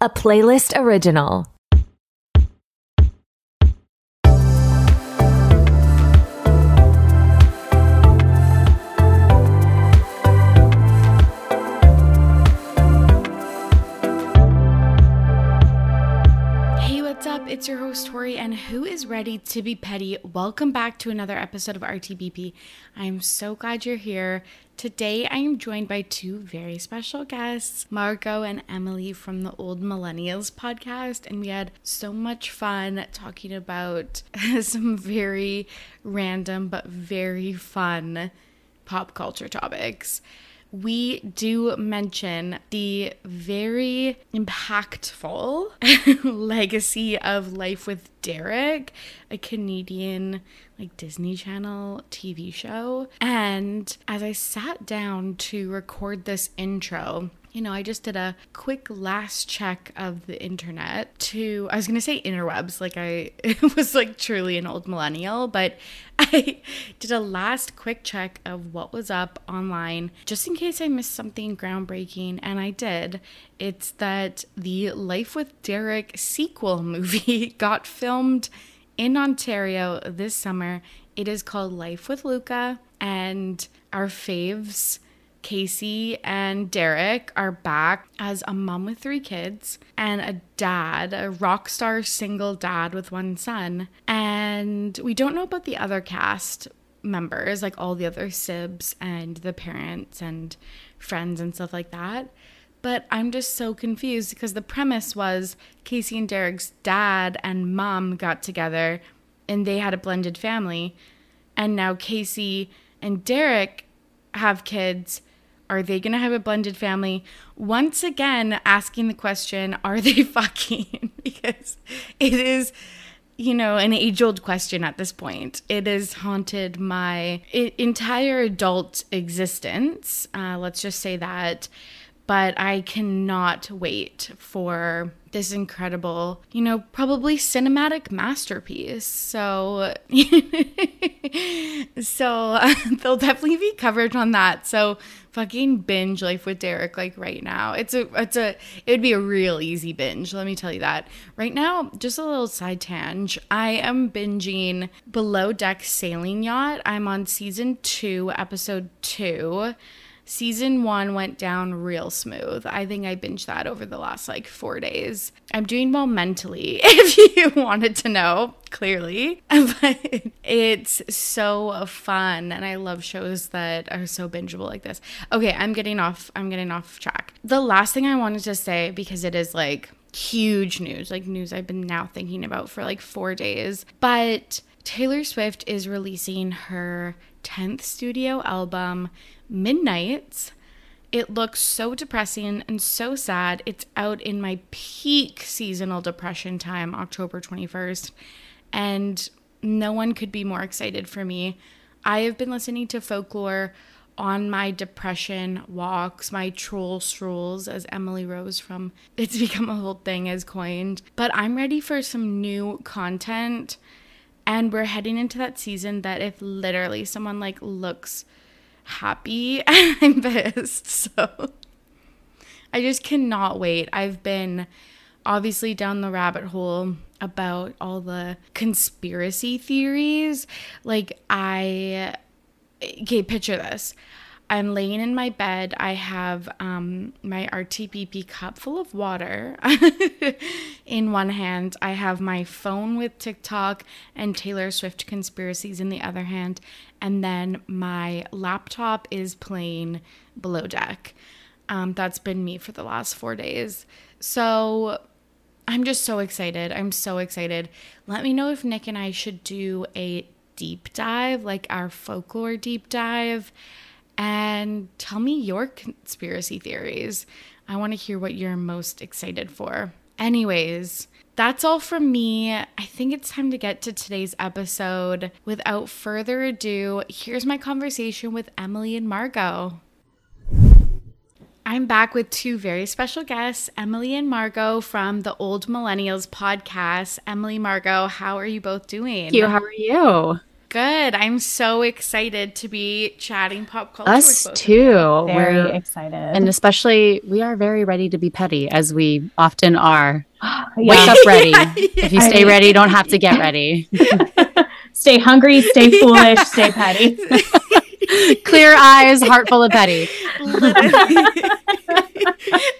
a playlist original. Tori, and who is ready to be petty? Welcome back to another episode of RTBP. I am so glad you're here. Today, I am joined by two very special guests, Margot and Emily from the Old Millennials podcast, and we had so much fun talking about some very random but very fun pop culture topics we do mention the very impactful legacy of Life with Derek, a Canadian like Disney Channel TV show. And as I sat down to record this intro, you know, I just did a quick last check of the internet to, I was going to say interwebs, like I was like truly an old millennial, but I did a last quick check of what was up online just in case I missed something groundbreaking. And I did. It's that the Life with Derek sequel movie got filmed in Ontario this summer. It is called Life with Luca, and our faves Casey and Derek are back as a mom with three kids and a dad, a rock star single dad with one son. And we don't know about the other cast members, like all the other sibs and the parents and friends and stuff like that. But I'm just so confused because the premise was Casey and Derek's dad and mom got together and they had a blended family. And now Casey and Derek have kids are they going to have a blended family? Once again, asking the question, are they fucking? because it is, you know, an age old question at this point. It has haunted my entire adult existence. Uh, let's just say that. But I cannot wait for this incredible, you know, probably cinematic masterpiece. So, so uh, they'll definitely be coverage on that. So, fucking binge Life with Derek like right now. It's a, it's a, it would be a real easy binge. Let me tell you that. Right now, just a little side tangent. I am binging Below Deck Sailing Yacht. I'm on season two, episode two season one went down real smooth. I think I binged that over the last like four days. I'm doing well mentally, if you wanted to know, clearly. But it's so fun. And I love shows that are so bingeable like this. Okay, I'm getting off, I'm getting off track. The last thing I wanted to say, because it is like huge news, like news I've been now thinking about for like four days. But Taylor Swift is releasing her 10th studio album Midnights. It looks so depressing and so sad. It's out in my peak seasonal depression time, October 21st, and no one could be more excited for me. I have been listening to folklore on my depression walks, my troll strolls, as Emily Rose from It's Become a Whole Thing has coined. But I'm ready for some new content. And we're heading into that season that if literally someone like looks happy I'm pissed. So I just cannot wait. I've been obviously down the rabbit hole about all the conspiracy theories. Like, I. Okay, picture this. I'm laying in my bed. I have um, my RTBP cup full of water in one hand. I have my phone with TikTok and Taylor Swift conspiracies in the other hand. And then my laptop is playing Below Deck. Um, that's been me for the last four days. So I'm just so excited. I'm so excited. Let me know if Nick and I should do a deep dive, like our folklore deep dive and tell me your conspiracy theories. I want to hear what you're most excited for. Anyways, that's all from me. I think it's time to get to today's episode. Without further ado, here's my conversation with Emily and Margot. I'm back with two very special guests, Emily and Margot from the Old Millennials podcast. Emily, Margot, how are you both doing? Thank you. How are you? Good. I'm so excited to be chatting pop culture. Us too. Very We're, excited. and especially, we are very ready to be petty, as we often are. Wake up ready. Yeah, If you stay ready, don't have to get ready. stay hungry, stay foolish, stay petty. Clear eyes, heart full of petty. literally,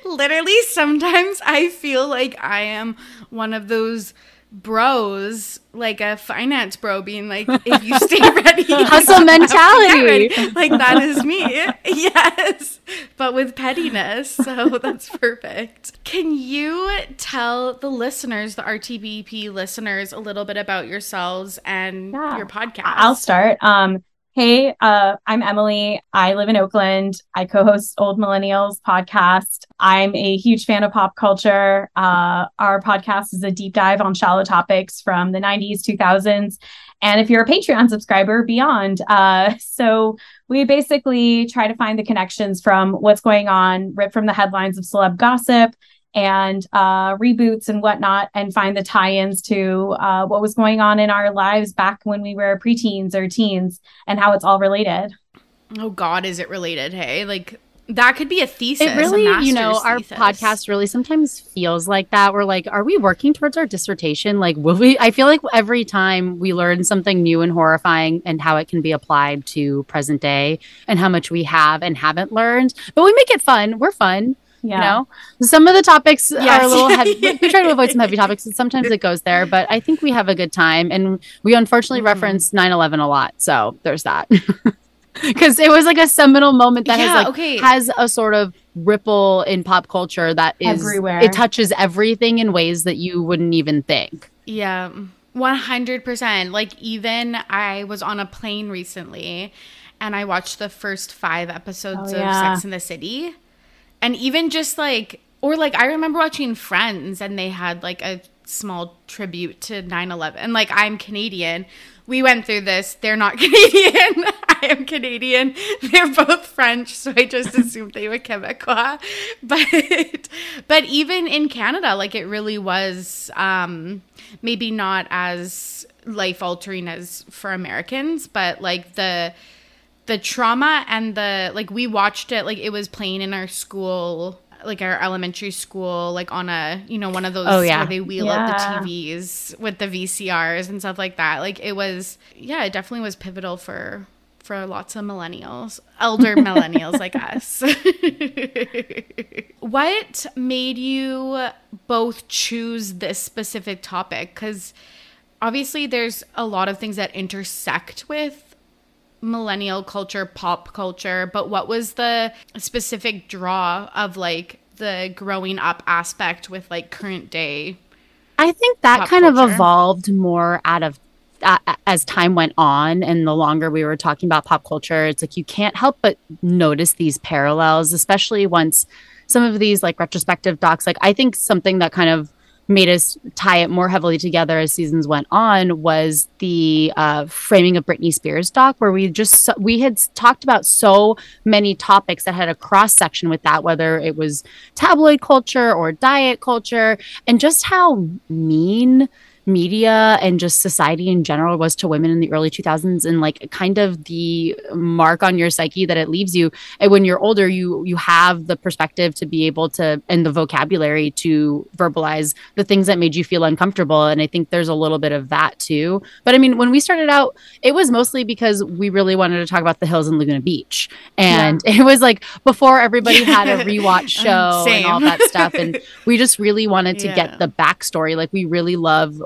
literally, sometimes I feel like I am one of those bros, like a finance bro, being like, if you stay ready, Hustle don't have to get mentality. ready. Like, that is me. Yes. But with pettiness. So that's perfect. Can you tell the listeners, the RTBP listeners, a little bit about yourselves and Yeah. your podcast? I'll start. Um, hey, uh, I'm Emily. I live in Oakland. I co-host Old Millennials podcast. I'm a huge fan of pop culture. Uh, our podcast is a deep dive on shallow topics from the 90s, 2000s, and if you're a Patreon subscriber, beyond. Uh, so we basically try to find the connections from what's going on, rip from the headlines of celeb gossip and uh, reboots and whatnot, and find the tie-ins to uh, what was going on in our lives back when we were preteens or teens, and how it's all related. Oh God, is it related? Hey, like that could be a thesis. It a really, you know, master's our thesis. podcast really sometimes feels like that. We're like, are we working towards our dissertation? Like, will we? I feel like every time we learn something new and horrifying and how it can be applied to present day and how much we have and haven't learned, but we make it fun. We're fun. Yeah. You know, some of the topics are a little heavy. we- try to avoid some heavy topics, and sometimes it goes there. But I think we have a good time, and we unfortunately Mhm. reference 9/11 a lot. So there's that. Because it was like a seminal moment that Yeah, has like okay. has a sort of ripple in pop culture that is Everywhere. It touches everything in ways that you wouldn't even think. Yeah, one hundred percent. Like even I was on a plane recently, and I watched the first five episodes Oh, of yeah. Sex in the City, and even just like, or like I remember watching Friends, and they had like a small tribute to 9-11 and like i'm canadian. We went through this. They're not canadian. I am canadian. They're both french so i just assumed they were quebecois. But but even in canada like it really was um maybe not as life altering as for americans but like the the trauma and the like we watched it like it was playing in our school like our elementary school like on a you know one of those Oh, yeah. where they wheel Yeah. up the TVs with the VCRs and stuff like that like it was yeah it definitely was pivotal for for lots of millennials elder millennials like us what made you both choose this specific topic cuz obviously there's a lot of things that intersect with millennial culture, pop culture, but what was the specific draw of like the growing up aspect with like current day? I think that kind of evolved more out of as time went on and the longer we were talking about pop culture it's like you can't help but notice these parallels especially once some of these like retrospective docs like i think something that kind of made us tie it more heavily together as seasons went on was the uh, framing of Britney Spears doc, where we just we had talked about so many topics that had a cross section with that, whether it was tabloid culture or diet culture, and just how mean media and just society in general was to women in the early 2000s and like kind of the mark on your psyche that it leaves you. And when you're older you you have the perspective to be able to and the vocabulary to verbalize the things that made you feel uncomfortable. And i think there's a little bit of that too. But i mean when we started out it was mostly because we really wanted to talk about the hills in laguna beach. And it was like before everybody had a rewatch uh-huh. show and all that stuff. And we just really wanted to Yeah. get the backstory. Like we really love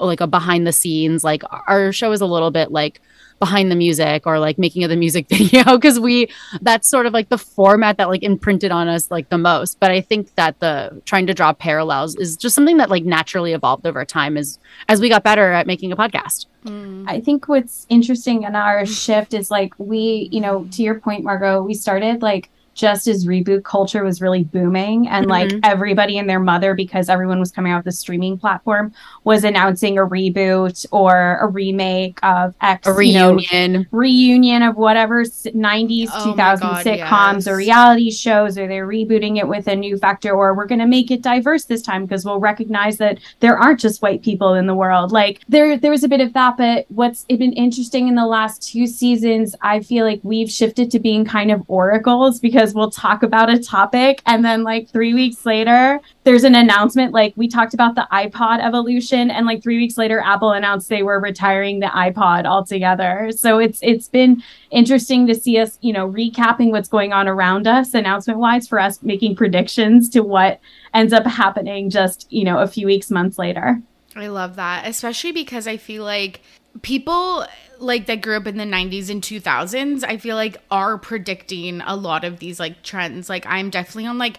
like a behind the scenes like our show is a little bit like behind the music or like making of the music video because we that's sort of like the format that like imprinted on us like the most. But i think that the trying to draw parallels is just something that like naturally evolved over time as as we got better at making a podcast. Mm. I think what's interesting in our shift is like we, you know, to your point, Margot, we started like just as reboot culture was really booming and like Mhm. everybody and their mother because everyone was coming out with the streaming platform was announcing a reboot or a remake of X A you know, reunion. reunion of whatever 90s Oh 2000 God, sitcoms or reality shows or they're rebooting it with a new factor or we're going to make it diverse this time because we'll recognize that there aren't just white people in the world like there there was a bit of that but what's been interesting in the last two seasons i feel like we've shifted to being kind of oracles because we'll talk about a topic and then like 3 weeks later there's an announcement like we talked about the iPod evolution and like 3 weeks later Apple announced they were retiring the iPod altogether. So it's it's been interesting to see us, you know, recapping what's going on around us announcement wise for us making predictions to what ends up happening just, you know, a few weeks months later. I love that, especially because I feel like people like that grew up in the 90s and 2000s, I feel like are predicting a lot of these like trends. Like I'm definitely on like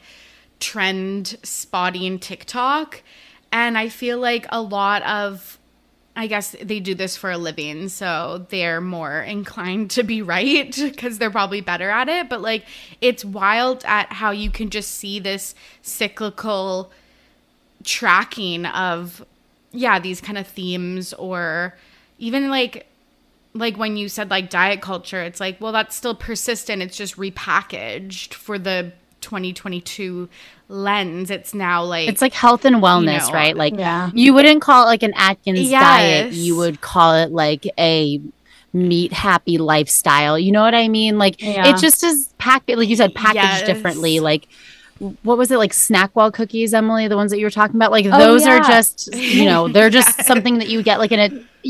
trend spotting TikTok, and I feel like a lot of I guess they do this for a living, so they're more inclined to be right because they're probably better at it. But like, it's wild at how you can just see this cyclical tracking of, yeah, these kind of themes, or even like, like when you said like diet culture, it's like, well, that's still persistent. It's just repackaged for the 2022 lens. It's now like It's like health and wellness, know, right? Like Yeah. you wouldn't call it like an Atkins diet. Yes. You would call it like a meat happy lifestyle. You know what I mean? Like Yeah. it just is packed like you said, packaged Yes. differently. Like what was it like Snackwell cookies, Emily? The ones that you were talking about, like Oh, those are just you know they're just something that you get like in a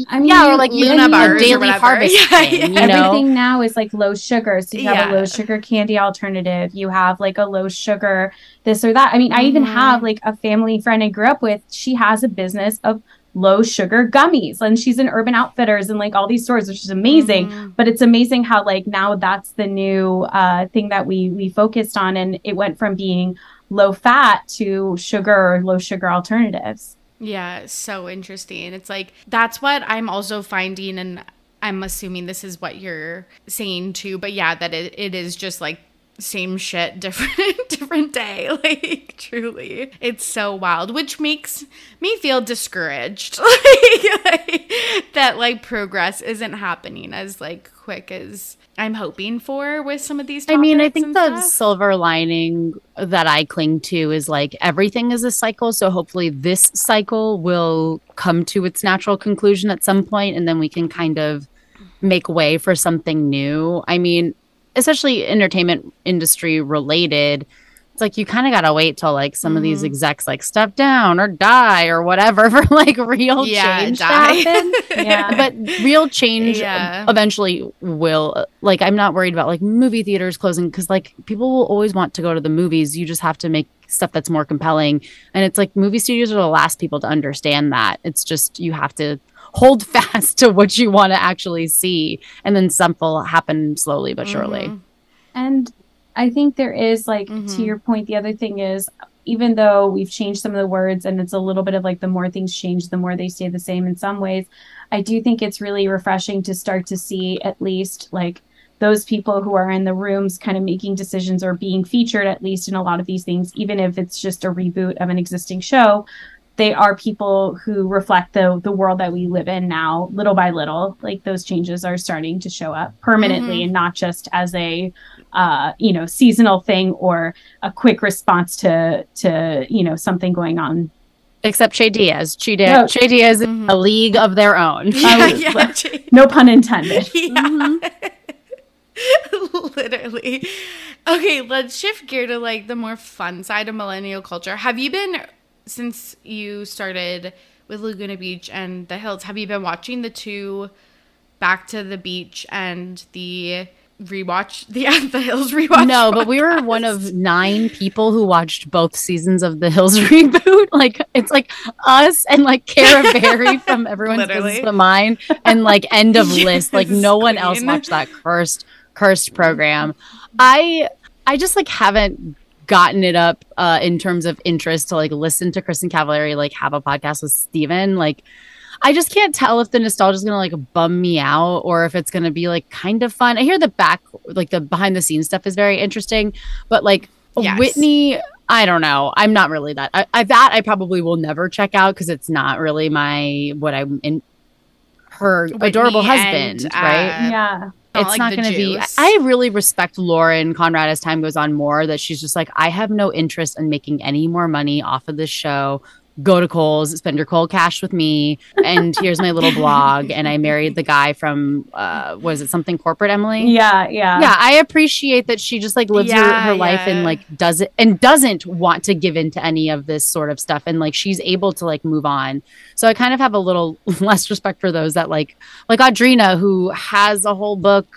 I mean, yeah or like Luna even bars a daily whatever. harvest Yeah, thing, yeah. you know Everything now is like low sugar. So you have a low sugar candy alternative. You have like a low sugar this or that. I mean, I even Mhm. have like a family friend I grew up with. She has a business of low sugar gummies and she's in Urban Outfitters and like all these stores, which is amazing. Mhm. But it's amazing how like now that's the new uh, thing that we we focused on, and it went from being low fat to sugar or low sugar alternatives. Yeah, so interesting. It's like that's what I'm also finding, and I'm assuming this is what you're saying too. But yeah, that it, it is just like same shit, different different day. Like truly, it's so wild, which makes me feel discouraged. like, like, that like progress isn't happening as like quick as I'm hoping for with some of these. I mean, I think the stuff. silver lining that I cling to is like everything is a cycle. So hopefully this cycle will come to its natural conclusion at some point and then we can kind of make way for something new. I mean, especially entertainment industry related. It's like you kind of got to wait till like some of these Mm-hmm. execs like step down or die or whatever for like real Yeah, change die. to happen Yeah. but real change Yeah. eventually will like i'm not worried about like movie theaters closing because like people will always want to go to the movies you just have to make stuff that's more compelling and it's like movie studios are the last people to understand that it's just you have to hold fast to what you want to actually see and then something will happen slowly but surely Mhm. And I think there is like to Mhm. your point, the other thing is even though we've changed some of the words and it's a little bit of like the more things change, the more they stay the same in some ways, I do think it's really refreshing to start to see at least like those people who are in the rooms kind of making decisions or being featured at least in a lot of these things, even if it's just a reboot of an existing show. They are people who reflect the the world that we live in now, little by little. Like those changes are starting to show up permanently, Mhm. and not just as a uh, you know seasonal thing or a quick response to to you know something going on except Che Diaz. Che, Di- No. che Diaz is Mhm. a league of their own. Yeah, Um, yeah, Jane. no pun intended Yeah. Literally. Okay, let's shift gear to like the more fun side of millennial culture. Have you been since you started with Laguna Beach and the Hills, have you been watching the two Back to the Beach and the rewatch the the Hills rewatch? No, but we were one of nine people who watched both seasons of the Hills reboot. Like it's like us and like Cara Berry from Everyone's. Business But Mine and like End of List. Like Yes, no one else watched that cursed cursed program. I I just like haven't gotten it up uh in terms of interest to like listen to Kristin Cavallari like have a podcast with Stephen. Like I just can't tell if the nostalgia is gonna like bum me out or if it's gonna be like kind of fun. I hear the back, like the behind the scenes stuff is very interesting, but like Yes. Whitney, I don't know. I'm not really that. I, I that I probably will never check out because it's not really my what I'm in. Her Whitney adorable and, husband, uh, right? yeah. It's like not going to be. I really respect Lauren Conrad as time goes on more. That she's just like, I have no interest in making any more money off of this show. Go to Kohl's, spend your Kohl cash with me, and here's my little blog. And I married the guy from, uh, was it something corporate, Emily? Yeah, yeah. yeah i appreciate that she just like lives her, Yeah, life and like does it and doesn't want to give in to any of this sort of stuff and like she's able to like move on so i kind of have a little less respect for those that like like audrina who has a whole book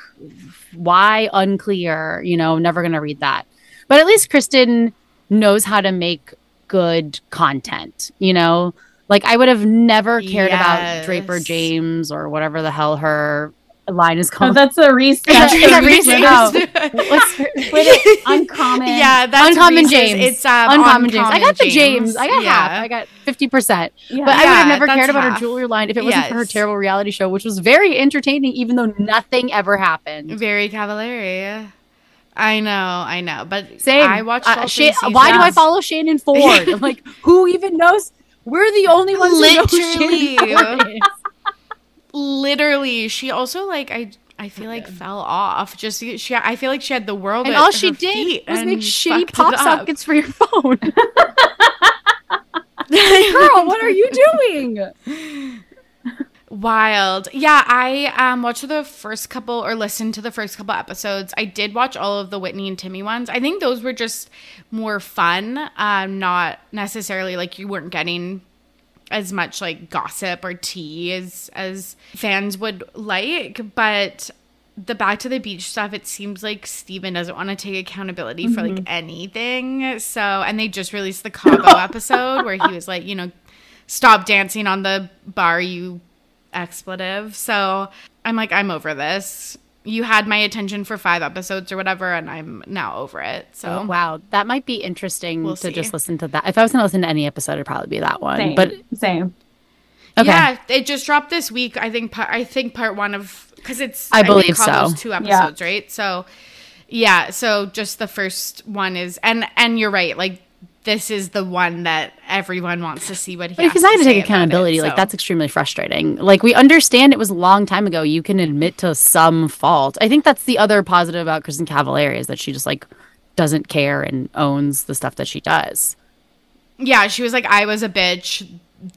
why unclear you know never gonna read that but at least kristin knows how to make good content you know like i would have never cared about draper james or whatever the hell her line is Oh, called that's a Reese. That's a Reese. Oh. Twitter- What's her- Twitter, uncommon. yeah, that's Uncommon Reese's. James. It's um, Uncommon James. I got the James. James. I got yeah. half. I got fifty percent. Yeah. But I would have never cared about her jewelry line if it wasn't for her terrible reality show, which was very entertaining, even though nothing ever happened. Very Cavallari. I know, I know, but Same. I watched. Uh, all Shan- three why do I follow Shannon Ford? I'm like, who even knows? We're the only ones who know Literally. Shannon. Literally, she also like I. I feel like fell off. Just she, I feel like she had the world. And all she did was make shitty pop sockets for your phone. Girl, what are you doing? Wild. Yeah, I um watched the first couple or listened to the first couple episodes. I did watch all of the Whitney and Timmy ones. I think those were just more fun. Um not necessarily like you weren't getting as much like gossip or tea as as fans would like, but the back to the beach stuff, it seems like Stephen doesn't want to take accountability for like anything. So, and they just released the Cabo episode where he was like, you know, stop dancing on the bar, you expletive. So I'm like, I'm over this. You had my attention for five episodes or whatever, and I'm now over it. So Oh, wow, that might be interesting We'll to just listen to that. If I was going to listen to any episode, it'd probably be that one. Same. But same. okay, yeah, it just dropped this week. I think. Part, I think part one of because it's. I think believe so. Cabo's Two episodes, right? So, yeah. So just the first one is, and and you're right. Like this is the one that everyone wants to see what he. Because I had to take accountability, it, like that's extremely frustrating. Like we understand it was a long time ago. You can admit to some fault. I think that's the other positive about Kristin Cavallari is that she just like doesn't care and owns the stuff that she does. Yeah, she was like, I was a bitch.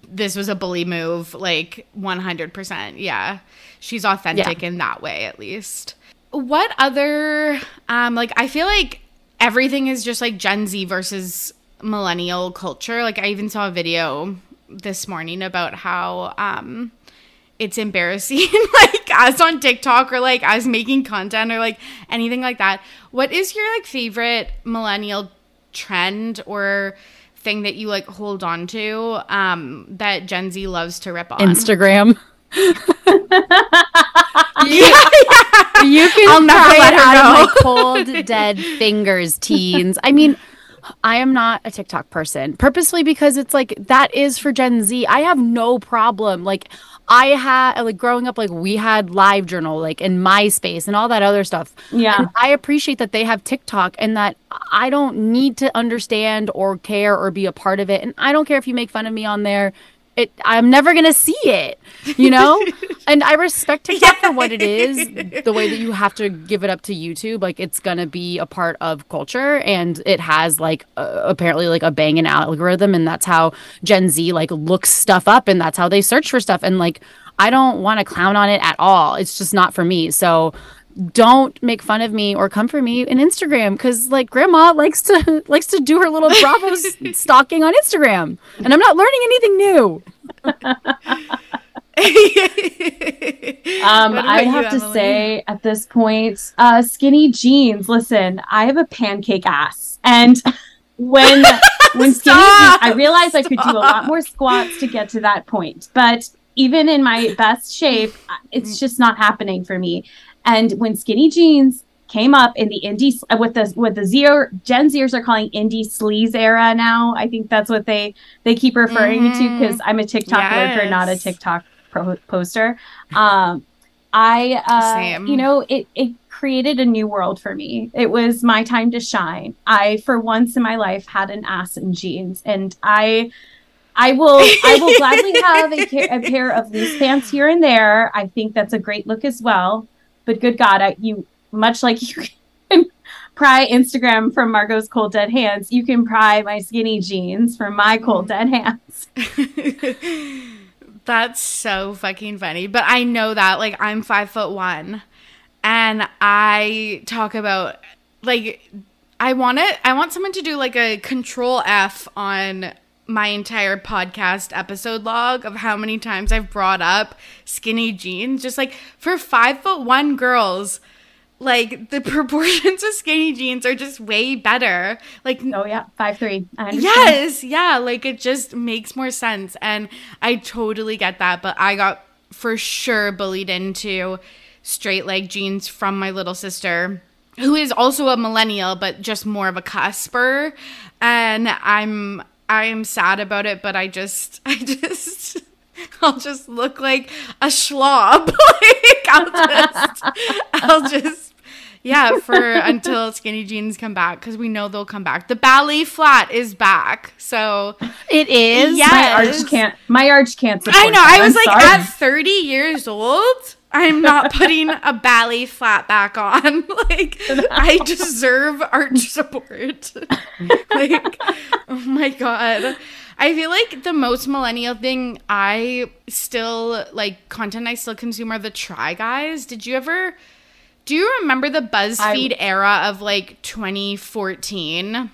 This was a bully move. Like 100%. Yeah. She's authentic in that way, at least. What other, um, like, I feel like everything is just like Gen Z versus millennial culture. Like, I even saw a video this morning about how, um, it's embarrassing like as on TikTok or like as making content or like anything like that. What is your like favorite millennial trend or thing that you like hold on to um that Gen Z loves to rip on? Instagram. you, you can I'll never let her out of go. my cold dead fingers, teens. I mean, I am not a TikTok person purposely because it's like that is for Gen Z. I have no problem. Like I had like growing up, like we had Live Journal, like in MySpace and all that other stuff. Yeah. And I appreciate that they have TikTok and that I don't need to understand or care or be a part of it. And I don't care if you make fun of me on there. It, I'm never gonna see it, you know. and I respect TikTok for what it is, the way that you have to give it up to YouTube. Like it's gonna be a part of culture, and it has like uh, apparently like a banging algorithm, and that's how Gen Z like looks stuff up, and that's how they search for stuff. And like I don't want to clown on it at all. It's just not for me. So don't make fun of me or come for me in Instagram because like grandma likes to likes to do her little Bravo s- stalking on Instagram, and I'm not learning anything new. Um, I about you, have to Emily? say at this point, uh, skinny jeans. Listen, I have a pancake ass, and when when skinny jeans, I realized I could do a lot more squats to get to that point. But even in my best shape, uh, it's just not happening for me. And when skinny jeans came up in the indie with the with the zero Gen Zers are calling indie sleaze era now. I think that's what they they keep referring to Mhm. because I'm a TikTok lurker, not a TikTok pro- poster. Um, I, uh, Same. you know, it, it created a new world for me. It was my time to shine. I, for once in my life, had an ass in jeans, and I, I will, I will gladly have a, a pair of loose pants here and there. I think that's a great look as well. But good God, I, you much like you can pry Instagram from Margot's cold dead hands, you can pry my skinny jeans from my cold dead mm-hmm. hands. That's so fucking funny. But I know that, like, I'm five foot one, and I talk about like I want it. I want someone to do like a control F on my entire podcast episode log of how many times I've brought up skinny jeans. Just like for five foot one girls, like the proportions of skinny jeans are just way better. Like Oh yeah, five three. Yes, yeah, like it just makes more sense. And I totally get that. But I got for sure bullied into straight leg jeans from my little sister, who is also a millennial, but just more of a cusper. And I'm I'm sad about it, but I just I just I'll just look like a schlob. like I'll just I'll just yeah, for until skinny jeans come back because we know they'll come back. The ballet flat is back, so It is. Yeah. My arch can't. My arch can't. Support I know. I was I'm like, sorry. at 30 years old, I'm not putting a ballet flat back on. like, I deserve arch support. like, oh my god. I feel like the most millennial thing I still like content I still consume are the try guys. Did you ever? Do you remember the BuzzFeed era of like 2014?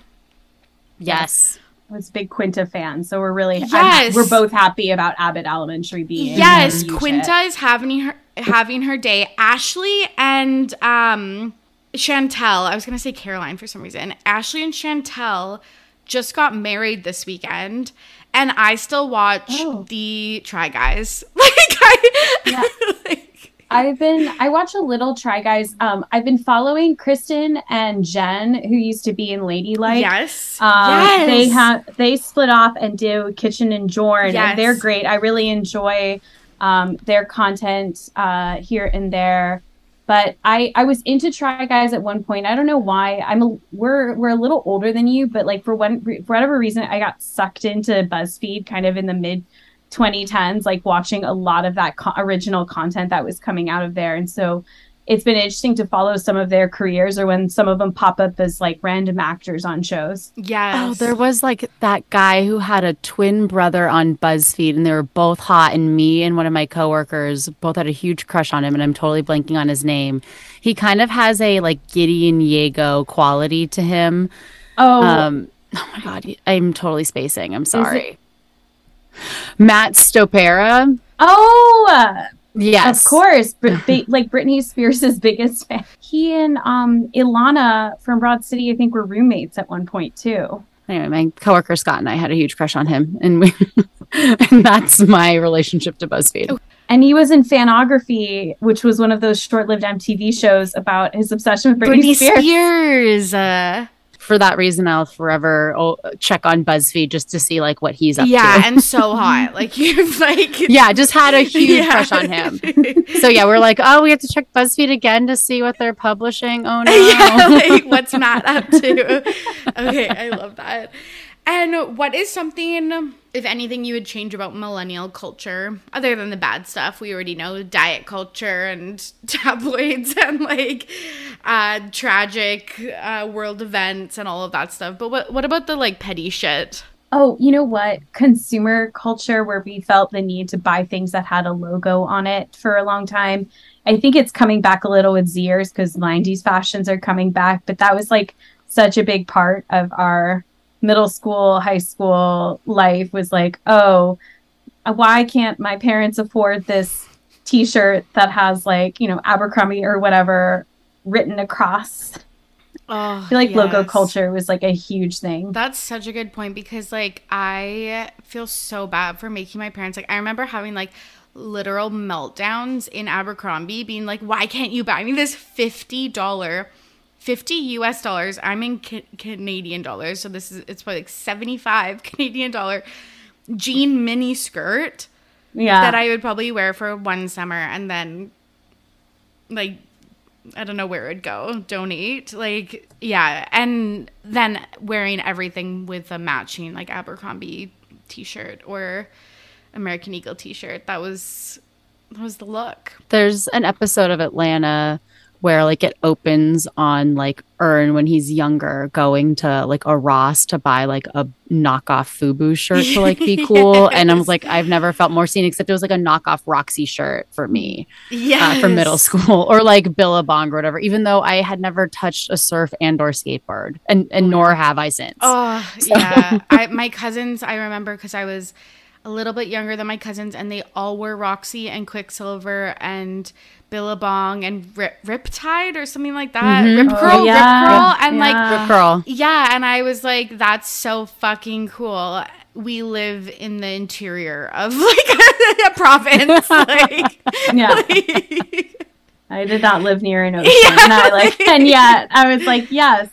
Yes. I was a big Quinta fan, so we're really I'm- Yes. we're both happy about Abbott Elementary being. Yes, Quinta is having her having her day. Ashley and um Chantel, I was gonna say Caroline for some reason. Ashley and Chantel just got married this weekend, and I still watch Oh. the Try Guys. Like I, Yeah. like, I've been I watch a little Try Guys. Um, I've been following Kristen and Jen, who used to be in Ladylike. yes, Um, yes, They have they split off and do Kitchen and Jorn, Yes. and they're great. I really enjoy um, their content uh, here and there. But I I was into Try Guys at one point. I don't know why. I'm a, we're we're a little older than you, but like for one for whatever reason, I got sucked into BuzzFeed kind of in the mid 2010s, like watching a lot of that co- original content that was coming out of there, and so it's been interesting to follow some of their careers or when some of them pop up as like random actors on shows. yes. Oh, there was like that guy who had a twin brother on BuzzFeed, and they were both hot. And me and one of my coworkers both had a huge crush on him, and I'm totally blanking on his name. He kind of has a like Gideon Yago quality to him. Oh, Um, oh my god, I'm totally spacing. I'm sorry. Matt Stopera. oh, Yes, of course. Like Britney Spears' biggest fan. He and um, Ilana from Broad City, I think, were roommates at one point too. Anyway, my coworker Scott and I had a huge crush on him, and we, and that's my relationship to BuzzFeed. And he was in Fanography, which was one of those short-lived MTV shows about his obsession with Britney, Britney Spears. Spears. uh, For that reason, I'll forever oh, check on BuzzFeed just to see like what he's up yeah, to. Yeah, and so hot. Like you've like yeah, just had a huge Yeah. crush on him. So yeah, we're like, oh, we have to check BuzzFeed again to see what they're publishing. Oh no. yeah, like what's Matt up to? Okay, I love that. And what is something, if anything, you would change about millennial culture, other than the bad stuff? We already know diet culture and tabloids and like uh, tragic uh, world events and all of that stuff. But what what about the like petty shit? Oh, you know what? Consumer culture where we felt the need to buy things that had a logo on it for a long time. I think it's coming back a little with Zers because 90s fashions are coming back, but that was like such a big part of our middle school, high school life was like, oh, why can't my parents afford this t-shirt that has like, you know, Abercrombie or whatever written across? Oh, I feel like logo culture was like a huge thing. That's such a good point because like I feel so bad for making my parents like I remember having like literal meltdowns in Abercrombie being like why can't you buy me this $50 50 US dollars I'm in ca- Canadian dollars so this is it's probably like 75 Canadian dollar jean mini skirt Yeah. that I would probably wear for one summer and then like I don't know where it'd go. Donate. Like yeah. And then wearing everything with a matching like Abercrombie t shirt or American Eagle t shirt. That was that was the look. There's an episode of Atlanta where like it opens on like Earn when he's younger going to like a Ross to buy like a knockoff Fubu shirt to like be cool. And I was like, I've never felt more seen except it was like a knockoff Roxy shirt for me Yeah. uh, for middle school or like Billabong or whatever, even though I had never touched a surf and or skateboard and, and nor have I since. Oh yeah, I, my cousins. I remember because I was a little bit younger than my cousins, and they all wore Roxy and Quiksilver and Billabong and Rip, Riptide or something like that. Mm-hmm. Rip Oh, Curl, yeah. Rip Curl, and like Yeah. Rip Curl. yeah, and I was like, that's so fucking cool. We live in the interior of like a province, like, Yeah. like- I did not live near an ocean. Yeah, and I like and yet I was like, yes,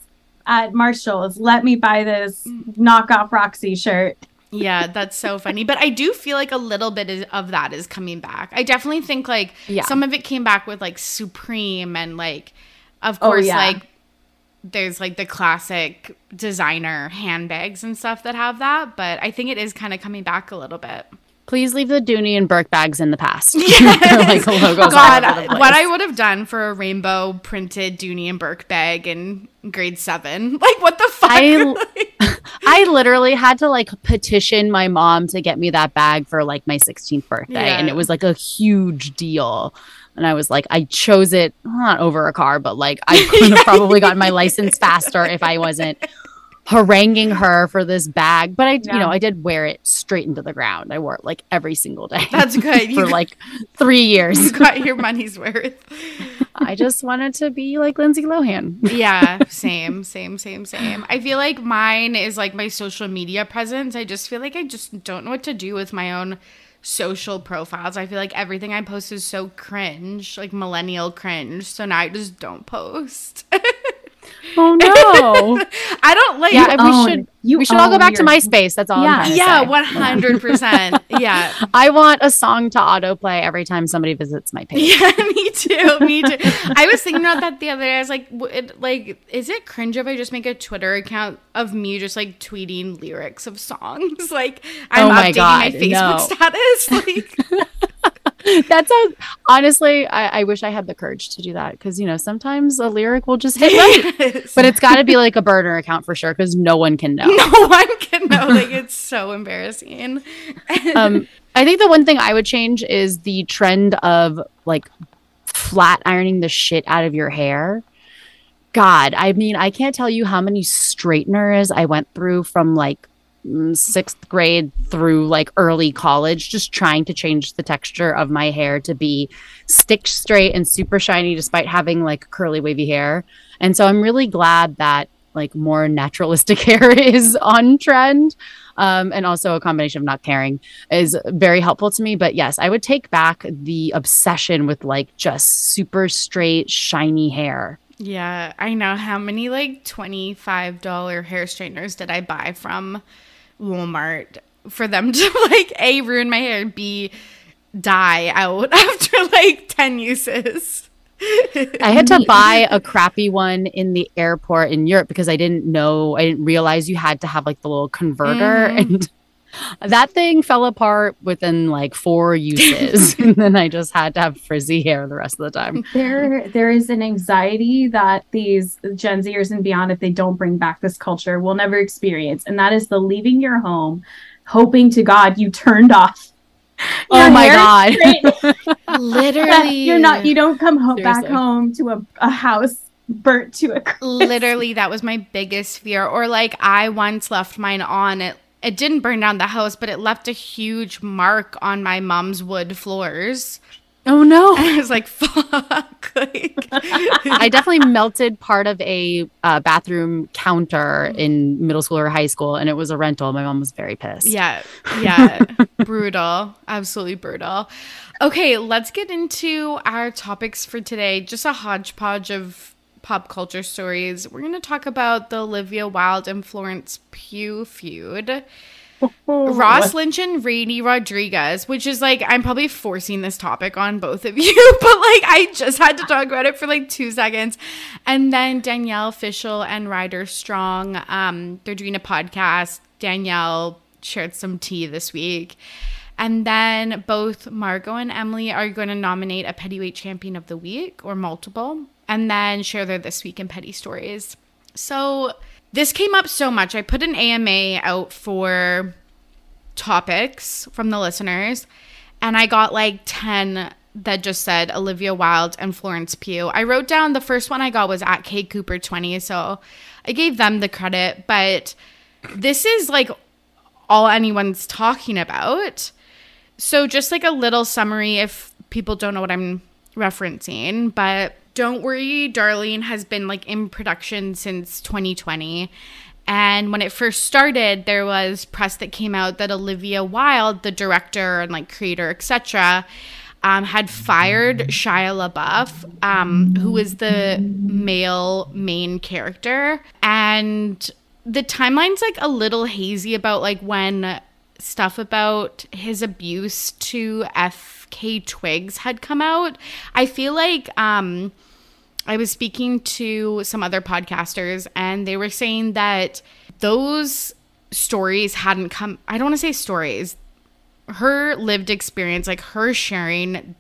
at Marshall's, let me buy this mm. knockoff Roxy shirt. Yeah, that's so funny. But I do feel like a little bit is, of that is coming back. I definitely think like Yeah. some of it came back with like Supreme and like, of Oh, course, yeah. like there's like the classic designer handbags and stuff that have that. But I think it is kind of coming back a little bit. Please leave the Dooney and Bourke bags in the past. They're like logos God, what I would have done for a rainbow printed Dooney and Bourke bag in grade seven. Like, what the I- I literally had to like petition my mom to get me that bag for like my 16th birthday. And it was like a huge deal. And I was like, I chose it not over a car, but like I could have probably gotten my license faster if I wasn't haranguing her for this bag. But I, Yeah. you know, I did wear it straight into the ground. I wore it like every single day. That's good. For like three years. you got your money's worth. I just wanted to be like Lindsay Lohan. yeah, same, same, same, same. I feel like mine is like my social media presence. I just feel like I just don't know what to do with my own social profiles. I feel like everything I post is so cringe, like millennial cringe. So now I just don't post. Oh no. I don't like yeah, we should you we should all go own back to MySpace. That's all. Yeah. I'm yeah, one hundred percent. Yeah. I want a song to autoplay every time somebody visits my page. Yeah, me too. Me too. I was thinking about that the other day. I was like, it, like, is it cringe if I just make a Twitter account of me just like tweeting lyrics of songs? Like, I'm Oh my updating my God, Facebook no. status. Like, That sounds honestly, I, I wish I had the courage to do that because you know sometimes a lyric will just hit right, yes. but it's got to be like a burner account for sure because no one can know. no one can know. Like, it's so embarrassing. Um, I think the one thing I would change is the trend of like flat ironing the shit out of your hair. God, I mean, I can't tell you how many straighteners I went through from like sixth grade through like early college, just trying to change the texture of my hair to be stick straight and super shiny despite having like curly wavy hair. And so I'm really glad that like more naturalistic hair is on trend. Um, and also a combination of not caring is very helpful to me. But yes, I would take back the obsession with like just super straight, shiny hair. Yeah, I know. How many like $25 hair straighteners did I buy from Walmart for them to like A, ruin my hair, B, die out after like 10 uses? I had to buy a crappy one in the airport in Europe because I didn't know, I didn't realize you had to have like the little converter. Mm-hmm. And that thing fell apart within like four uses. and then I just had to have frizzy hair the rest of the time. there there is an anxiety that these Gen Zers and beyond, if they don't bring back this culture, will never experience, and that is the leaving your home, hoping to God you turned off. Oh my God. Literally. you're not. You don't come home back home to a, a house burnt to a crisp. Literally, that was my biggest fear. Or like I once left mine on. It it didn't burn down the house, but it left a huge mark on my mom's wood floors. Oh no. I was like, fuck. like, I definitely melted part of a uh, bathroom counter in middle school or high school, and it was a rental. My mom was very pissed. yeah, yeah. brutal. Absolutely brutal. Okay, let's get into our topics for today. Just a hodgepodge of pop culture stories. We're going to talk about the Olivia Wilde and Florence Pugh feud. Ross Lynch and Raini Rodriguez, which is like I'm probably forcing this topic on both of you, but like I just had to talk about it for like two seconds. And then Danielle Fishel and Ryder Strong, um, they're doing a podcast. Danielle shared some tea this week. And then both Margot and Emily are going to nominate a Pettyweight Champion of the Week or multiple, and then share their This Week in Petty Stories. So this came up so much. I put an AMA out for topics from the listeners, and I got like 10 that just said Olivia Wilde and Florence Pugh. I wrote down the first one I got was at K Cooper 20, so I gave them the credit, but this is like all anyone's talking about. So, just like a little summary if people don't know what I'm referencing, but Don't Worry, Darling has been like in production since 2020. And when it first started, there was press that came out that Olivia Wilde, the director and like creator, etc., um, had fired Shia LaBeouf, um, who was the male main character, and the timeline's like a little hazy about like when stuff about his abuse to FKA Twigs had come out. I feel like um I was speaking to some other podcasters and they were saying that those stories hadn't come I don't want to say stories. Her lived experience, like her sharing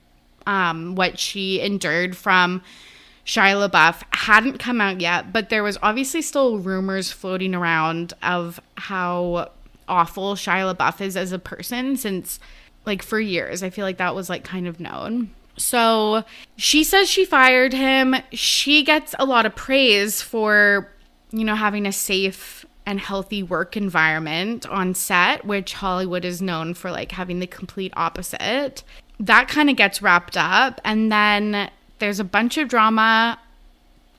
um what she endured from Shia LaBeouf hadn't come out yet, but there was obviously still rumors floating around of how awful Shia LaBeouf is as a person since like for years. I feel like that was like kind of known. So she says she fired him. She gets a lot of praise for, you know, having a safe and healthy work environment on set, which Hollywood is known for like having the complete opposite. That kind of gets wrapped up. And then there's a bunch of drama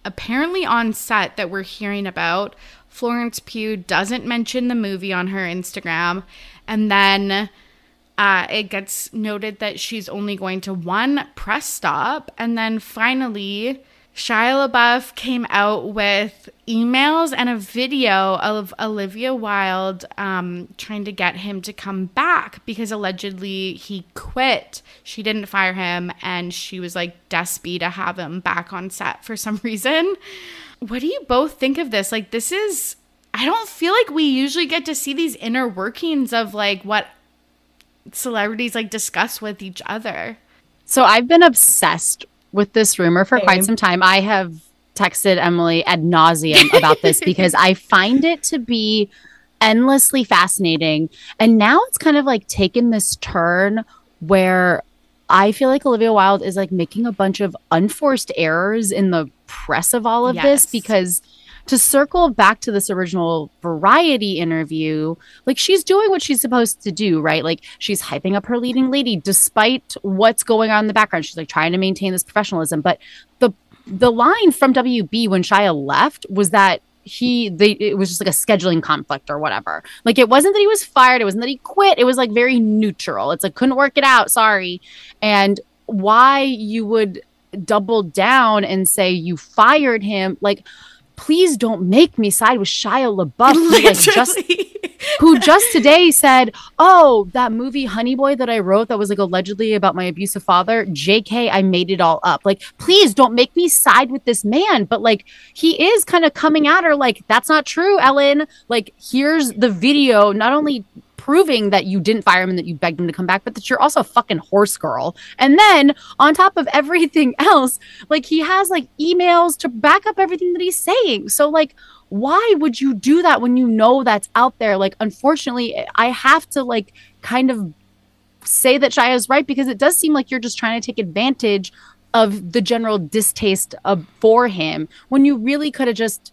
apparently on set that we're hearing about. Florence Pugh doesn't mention the movie on her Instagram. And then uh, it gets noted that she's only going to one press stop. And then finally, Shia LaBeouf came out with emails and a video of Olivia Wilde um, trying to get him to come back because allegedly he quit. She didn't fire him, and she was like despy to have him back on set for some reason. What do you both think of this? Like, this is, I don't feel like we usually get to see these inner workings of like what celebrities like discuss with each other. So I've been obsessed with this rumor for quite some time. I have texted Emily ad nauseum about this because I find it to be endlessly fascinating. And now it's kind of like taken this turn where I feel like Olivia Wilde is like making a bunch of unforced errors in the press of all of Yes. this because to circle back to this original variety interview, like she's doing what she's supposed to do, right? Like she's hyping up her leading lady despite what's going on in the background. She's like trying to maintain this professionalism. But the the line from WB when Shia left was that he they it was just like a scheduling conflict or whatever. Like it wasn't that he was fired, it wasn't that he quit. It was like very neutral. It's like couldn't work it out, sorry. And why you would double down and say you fired him, like please don't make me side with Shia LaBeouf. who, like, just who just today said, "Oh, that movie Honey Boy that I wrote that was like allegedly about my abusive father, JK, I made it all up." Like, please don't make me side with this man, but like he is kind of coming at her like that's not true, Ellen. Like, here's the video not only proving that you didn't fire him and that you begged him to come back, but that you're also a fucking horse girl. And then on top of everything else, like he has like emails to back up everything that he's saying. So like why would you do that when you know that's out there? Like, unfortunately, I have to like kind of say that Shia is right because it does seem like you're just trying to take advantage of the general distaste of, for him when you really could have just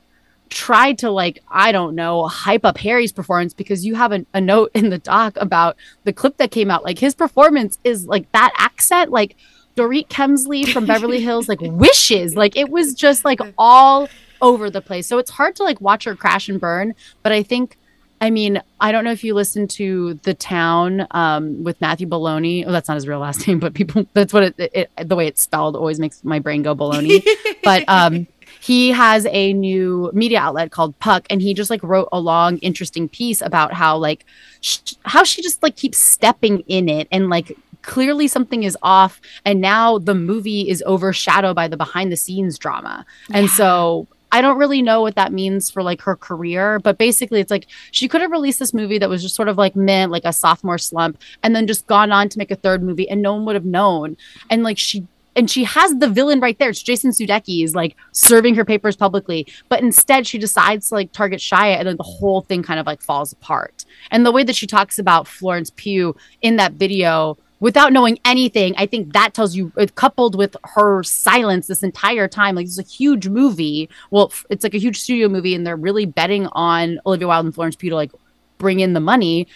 tried to like I don't know hype up Harry's performance because you have a, a note in the doc about the clip that came out. Like his performance is like that accent like Dorit Kemsley from Beverly Hills like wishes. Like it was just like all over the place. So it's hard to like watch her crash and burn but I think I mean I don't know if you listen to The Town um, with Matthew Baloney. Oh that's not his real last name but people that's what it, it the way it's spelled always makes my brain go baloney. But um he has a new media outlet called Puck, and he just like wrote a long, interesting piece about how like sh- how she just like keeps stepping in it and like clearly something is off and now the movie is overshadowed by the behind the scenes drama and so I don't really know what that means for like her career, but basically it's like she could have released this movie that was just sort of like meh, like a sophomore slump, and then just gone on to make a third movie and no one would have known. And like she and she has the villain right there. It's Jason Sudeikis like serving her papers publicly, but instead she decides to like target Shia, and then the whole thing kind of like falls apart. And the way that she talks about Florence Pugh in that video without knowing anything, I think that tells you, coupled with her silence this entire time, like it's a huge movie. Well, it's like a huge studio movie, and they're really betting on Olivia Wilde and Florence Pugh to like bring in the money.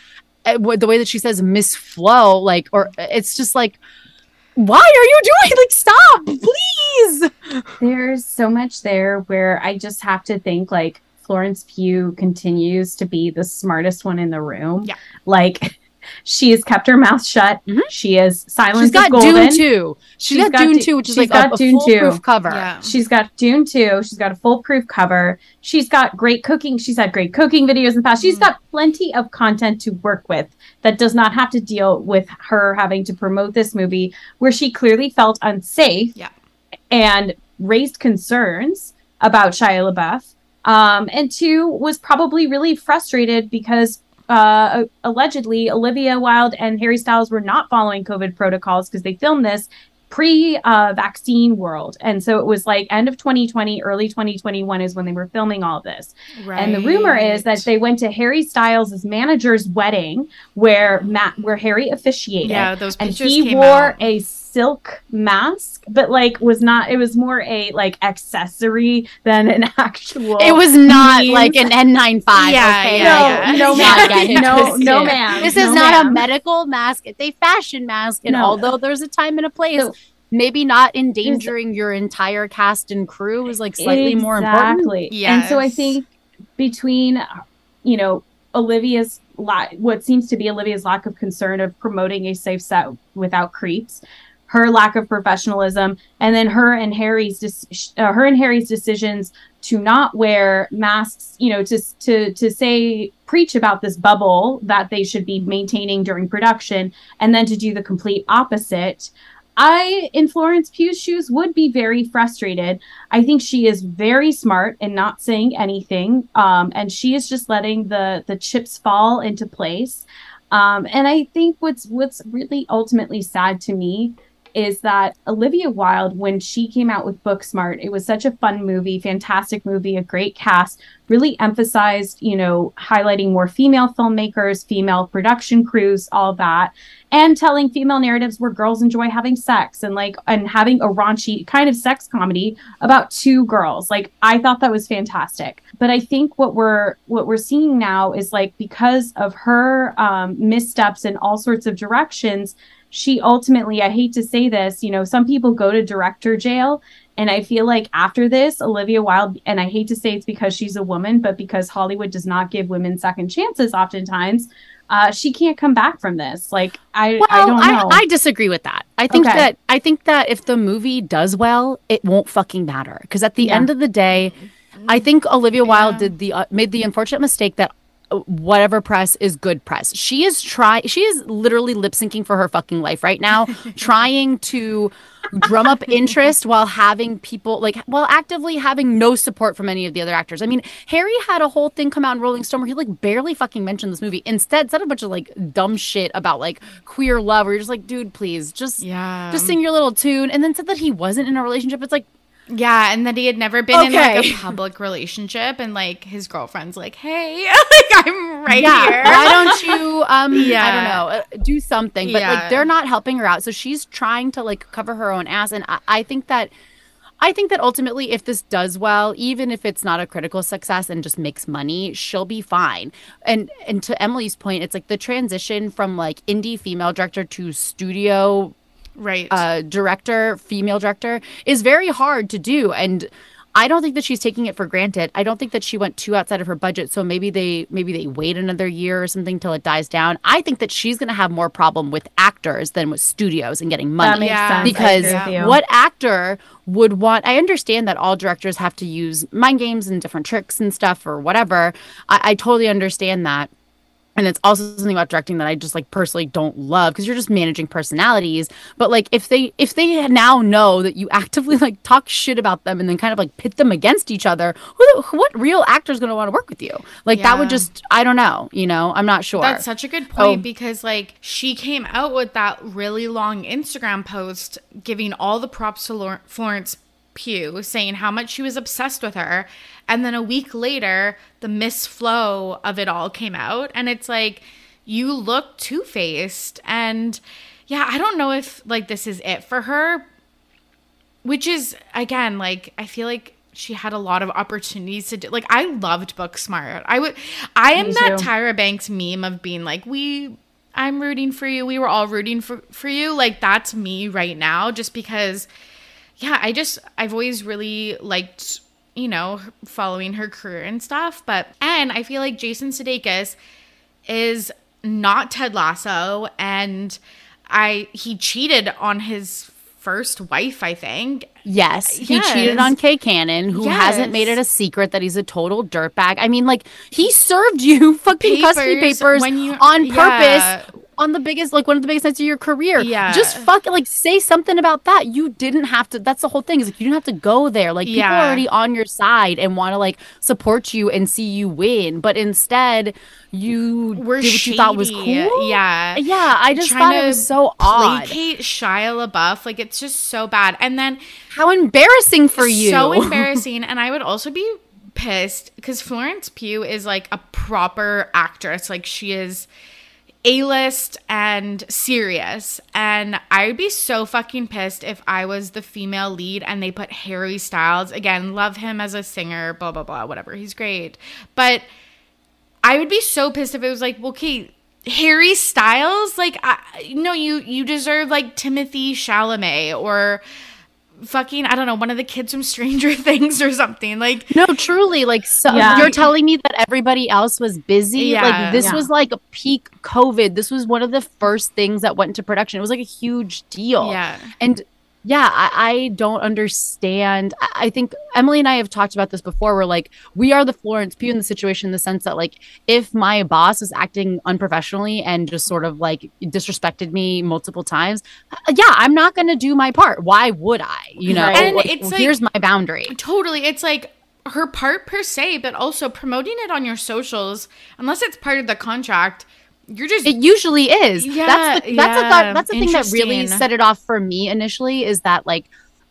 Uh, The way that she says Miss Flo, like, or it's just like, why are you doing? Like, stop, please. There's so much there where I just have to think like Florence Pugh continues to be the smartest one in the room. Yeah. Like she has kept her mouth shut. Mhm. She is silence She's got golden. Dune too. She's She's got, got Dune Du- too, which is she's like got a Dune foolproof 2. cover. Yeah. She's got Dune 2. She's got a foolproof cover. She's got great cooking. She's had great cooking videos in the past. She's Mhm. got plenty of content to work with that does not have to deal with her having to promote this movie where she clearly felt unsafe Yeah. and raised concerns about Shia LaBeouf. Um, and two was probably really frustrated because uh, allegedly Olivia Wilde and Harry Styles were not following COVID protocols because they filmed this pre uh, vaccine world. And so it was like end of 2020, early 2021 is when they were filming all this. Right. And the rumor is that they went to Harry Styles' manager's wedding where Matt where Harry officiated. yeah, those And pictures he came wore out. a silk mask, but like was not it was more a like accessory than an actual It was not means- like an N95. Yeah, okay? yeah, no, yeah. no, Yeah, ma'am. get it no, twisted. no, ma'am. This No, is not a medical mask. It's a fashion mask. And No. although there's a time and a place, So- maybe not endangering your entire cast and crew is like slightly more important. Exactly. And so I think between, you know, Olivia's la- what seems to be Olivia's lack of concern of promoting a safe set without creeps, her lack of professionalism, and then her and Harry's dis- uh, her and Harry's decisions to not wear masks, you know, to to to say preach about this bubble that they should be maintaining during production, and then to do the complete opposite. I, in Florence Pugh's shoes, would be very frustrated. I think she is very smart in not saying anything, um, and she is just letting the the chips fall into place. Um, and I think what's what's really ultimately sad to me is that Olivia Wilde, when she came out with Booksmart, it was such a fun movie, fantastic movie, a great cast, really emphasized, you know, highlighting more female filmmakers, female production crews, all that, and telling female narratives where girls enjoy having sex and like and having a raunchy kind of sex comedy about two girls. Like I thought that was fantastic. But I think what we're what we're seeing now is like because of her um, missteps in all sorts of directions, she ultimately, I hate to say this, you know, some people go to director jail. And I feel like after this, Olivia Wilde, and I hate to say it's because she's a woman, but because Hollywood does not give women second chances oftentimes, uh, she can't come back from this. Like, I, Well, I don't know. I disagree with that. I think Okay. that I think that if the movie does well, it won't fucking matter because at the Yeah. end of the day, I think Olivia Wilde did the uh, made the unfortunate mistake that whatever press is good press. She is try she is literally lip syncing for her fucking life right now, trying to drum up interest while having people like while actively having no support from any of the other actors. I mean, Harry had a whole thing come out in Rolling Stone where he like barely fucking mentioned this movie. Instead, said a bunch of like dumb shit about like queer love where you're just like, dude, please just Yeah. just sing your little tune and then said that he wasn't in a relationship. It's like Yeah, and that he had never been in like a public relationship, and like his girlfriend's like, "Hey, like I'm right yeah, here." why don't you um I don't know, uh, do something. But Yeah. like they're not helping her out. So she's trying to like cover her own ass and I, I think that I think that ultimately if this does well, even if it's not a critical success and just makes money, she'll be fine. And and to Emily's point, it's like the transition from like indie female director to studio right? uh, director, female director, is very hard to do. And I don't think that she's taking it for granted. I don't think that she went too outside of her budget. So maybe they maybe they wait another year or something till it dies down. I think that she's going to have more problem with actors than with studios and getting money. That makes Yeah. sense. Because agree with you. what actor would want i understand that all directors have to use mind games and different tricks and stuff or whatever i, I totally understand that and it's also something about directing that I just like personally don't love because you're just managing personalities. But like if they if they now know that you actively like talk shit about them and then kind of like pit them against each other, who, what real actor is going to want to work with you? Like that would just I don't know, you know, I'm not sure. That's such a good point Oh. because like she came out with that really long Instagram post giving all the props to Lor- Florence Pugh saying how much she was obsessed with her. And then a week later the Miss Flo of it all came out. And it's like you look two-faced. And yeah, I don't know if like this is it for her which is again like i feel like she had a lot of opportunities to do like i loved booksmart. I would i am that tyra banks meme of being like we i'm rooting for you. We were all rooting for for you. Like that's me right now just because yeah i just i've always really liked you know following her career and stuff but and i feel like jason sudeikis is not Ted Lasso and I he cheated on his first wife, I think. Yes, he Yes. cheated on Kay Cannon, who hasn't made it a secret that he's a total dirtbag. I mean, like he served you fucking custody Papers papers you- on yeah. On the biggest, like one of the biggest nights of your career. Yeah. just fucking like say something about that. You didn't have to. That's the whole thing. Is like you didn't have to go there. Like people Yeah. are already on your side and want to like support you and see you win, but instead you We're did what you thought was cool. Yeah. yeah. I just Trying thought it was so odd. Placate Shia LaBeouf, like it's just so bad. And then How embarrassing for you. so embarrassing. And I would also be pissed because Florence Pugh is like a proper actress. Like she is A list and serious. And I would be so fucking pissed if I was the female lead and they put Harry Styles. Again, love him as a singer, blah, blah, blah, whatever. He's great. But I would be so pissed if it was like, well, okay, Harry Styles, like, I, no, you you deserve like Timothée Chalamet or fucking I don't know one of the kids from Stranger Things or something. Like, No, truly, like so Yeah. you're telling me that everybody else was busy. Yeah. like this Yeah. was like a peak COVID. This was one of the first things that went into production. It was like a huge deal. Yeah. And yeah, I, I don't understand. I, I think Emily and I have talked about this before. We're like, we are the Florence Pugh in the situation in the sense that, like, if my boss was acting unprofessionally and just sort of like disrespected me multiple times, uh, yeah, I'm not going to do my part. Why would I? You know, And What- it's like- here's my boundary. totally, it's like her part per se, but also promoting it on your socials, unless it's part of the contract, you're just It usually is. Yeah, that's the, that's a thought, that's the thing that really set it off for me initially is that like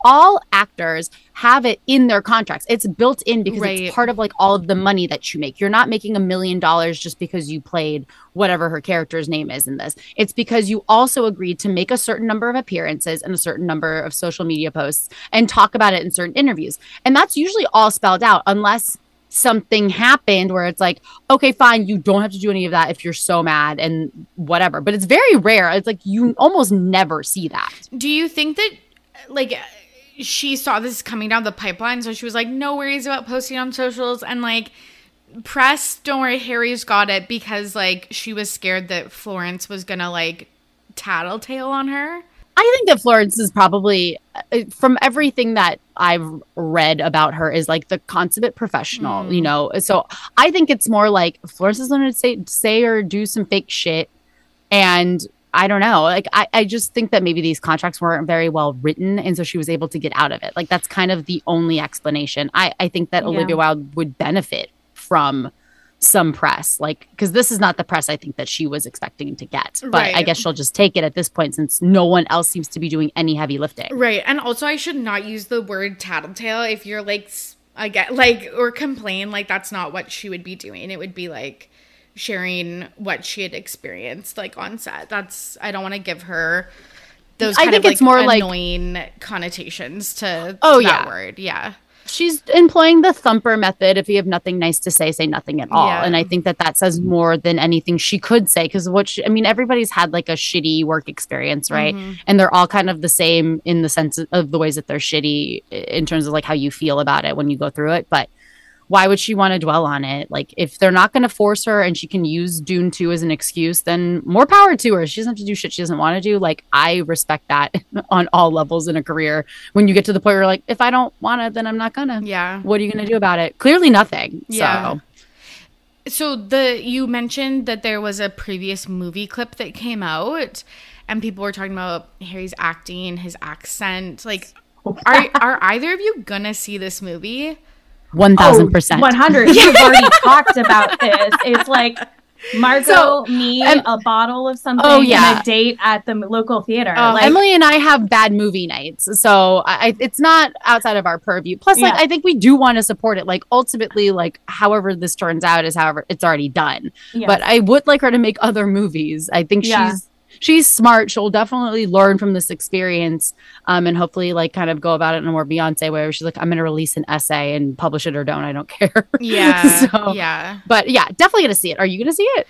all actors have it in their contracts. It's built in because Right. it's part of like all of the money that you make. You're not making a million dollars just because you played whatever her character's name is in this. It's because you also agreed to make a certain number of appearances and a certain number of social media posts and talk about it in certain interviews. And that's usually all spelled out unless something happened where it's like, okay, fine, you don't have to do any of that if you're so mad and whatever. But it's very rare. It's like you almost never see that. Do you think that like she saw this coming down the pipeline, so she was like, no worries about posting on socials and like press, don't worry, Harry's got it because like she was scared that Florence was gonna like tattletale on her. I think that Florence is probably, uh, from everything that I've read about her, is like the consummate professional. You mm. know, so I think it's more like Florence is going to say say or do some fake shit, and I don't know. Like I, I just think that maybe these contracts weren't very well written, and so she was able to get out of it. Like that's kind of the only explanation. I, I think that Yeah. Olivia Wilde would benefit from some press like because this is not the press i think that she was expecting to get but i guess she'll just take it at this point since no one else seems to be doing any heavy lifting Right. And also I should not use the word tattletale if you're like I get like or complain like that's not what she would be doing. It would be like sharing what she had experienced like on set. That's I don't want to give her those I think of it's like more like- annoying connotations to, Oh, to yeah. word. Yeah. She's employing the thumper method. If you have nothing nice to say, say nothing at all. Yeah. And I think that that says more than anything she could say. Because what she, I mean, everybody's had like a shitty work experience, right? Mm-hmm. And they're all kind of the same in the sense of the ways that they're shitty in terms of like how you feel about it when you go through it. But why would she want to dwell on it? Like, if they're not going to force her and she can use Dune 2 as an excuse, then more power to her. She doesn't have to do shit she doesn't want to do. Like, I respect that on all levels in a career. When you get to the point where, like, if I don't want it, then I'm not gonna. Yeah. What are you gonna do about it? Clearly, nothing. Yeah. So, So the you mentioned that there was a previous movie clip that came out and people were talking about Harry's acting, his accent. Like oh. are are either of you gonna see this movie? 1000%. Oh, One hundred. We've already talked about this. It's like Margot, So, me, em- a bottle of something, Oh, yeah. and a date at the local theater. Oh, like, Emily and I have bad movie nights, so I, it's not outside of our purview. Plus, like Yeah. I think we do want to support it. Like ultimately, like however this turns out is however it's already done. Yes. But I would like her to make other movies. I think Yeah. she's she's smart. She'll definitely learn from this experience, um, and hopefully like kind of go about it in a more Beyonce way, where she's like, I'm going to release an essay and publish it or don't. I don't care. Yeah. So- Yeah. But yeah, definitely going to see it. Are you going to see it?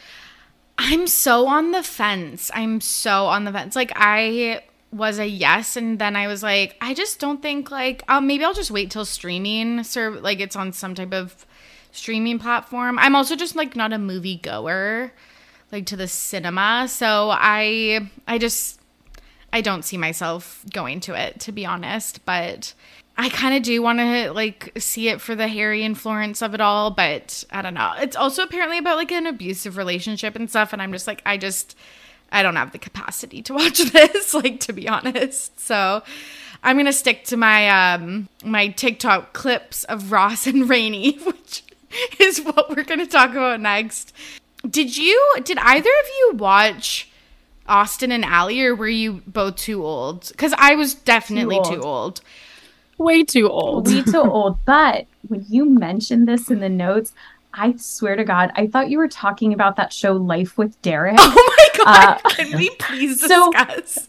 I'm so on the fence. I'm so on the fence. Like I was a yes and then I was like I just don't think like um maybe I'll just wait till streaming serve like it's on some type of streaming platform. I'm also just like not a movie goer like to the cinema. So I I just I don't see myself going to it to be honest, but I kind of do want to like see it for the Harry and Florence of it all, but I don't know. It's also apparently about like an abusive relationship and stuff and I'm just like I just I don't have the capacity to watch this like to be honest. So I'm to stick to my um my TikTok clips of Ross and Raini, which is what we're to talk about next. Did you did either of you watch Austin and Ally or were you both too old? Cuz I was definitely Too too old. Way too old. Way too old. But when you mentioned this in the notes, I swear to God, I thought you were talking about that show Life with Derek. Oh my god, Uh, can we please so- discuss?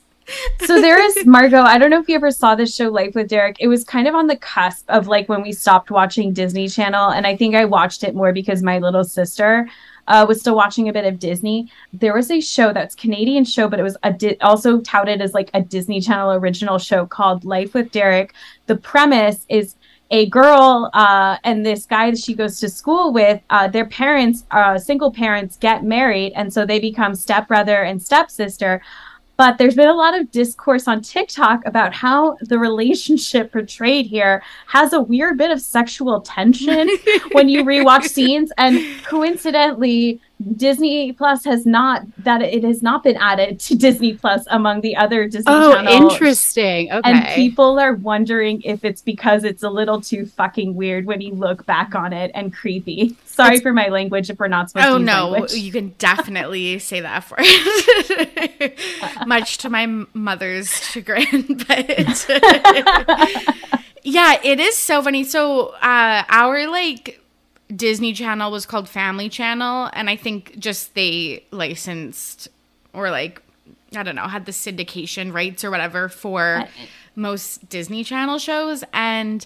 so there is Margot. I don't know if you ever saw this show Life with Derek. It was kind of on the cusp of like when we stopped watching Disney Channel, and I think I watched it more because my little sister uh, was still watching a bit of Disney. There was a show that's Canadian show, but it was a di- also touted as like a Disney Channel original show called Life with Derek. The premise is a girl uh, and this guy that she goes to school with, uh, their parents, uh, single parents, get married, and so they become stepbrother and stepsister. But there's been a lot of discourse on TikTok about how the relationship portrayed here has a weird bit of sexual tension when you rewatch scenes. And coincidentally, Disney Plus has not that it has not been added to Disney Plus among the other Disney Oh, channels. interesting. Okay. And people are wondering if it's because it's a little too fucking weird when you look back on it and creepy. Sorry for my language if we're not supposed Oh no, language. you can definitely say that for it. much to my mother's chagrin, but yeah, it is so funny. So uh, our like Disney Channel was called Family Channel, and I think just they licensed or like I don't know had the syndication rights or whatever for most Disney Channel shows, and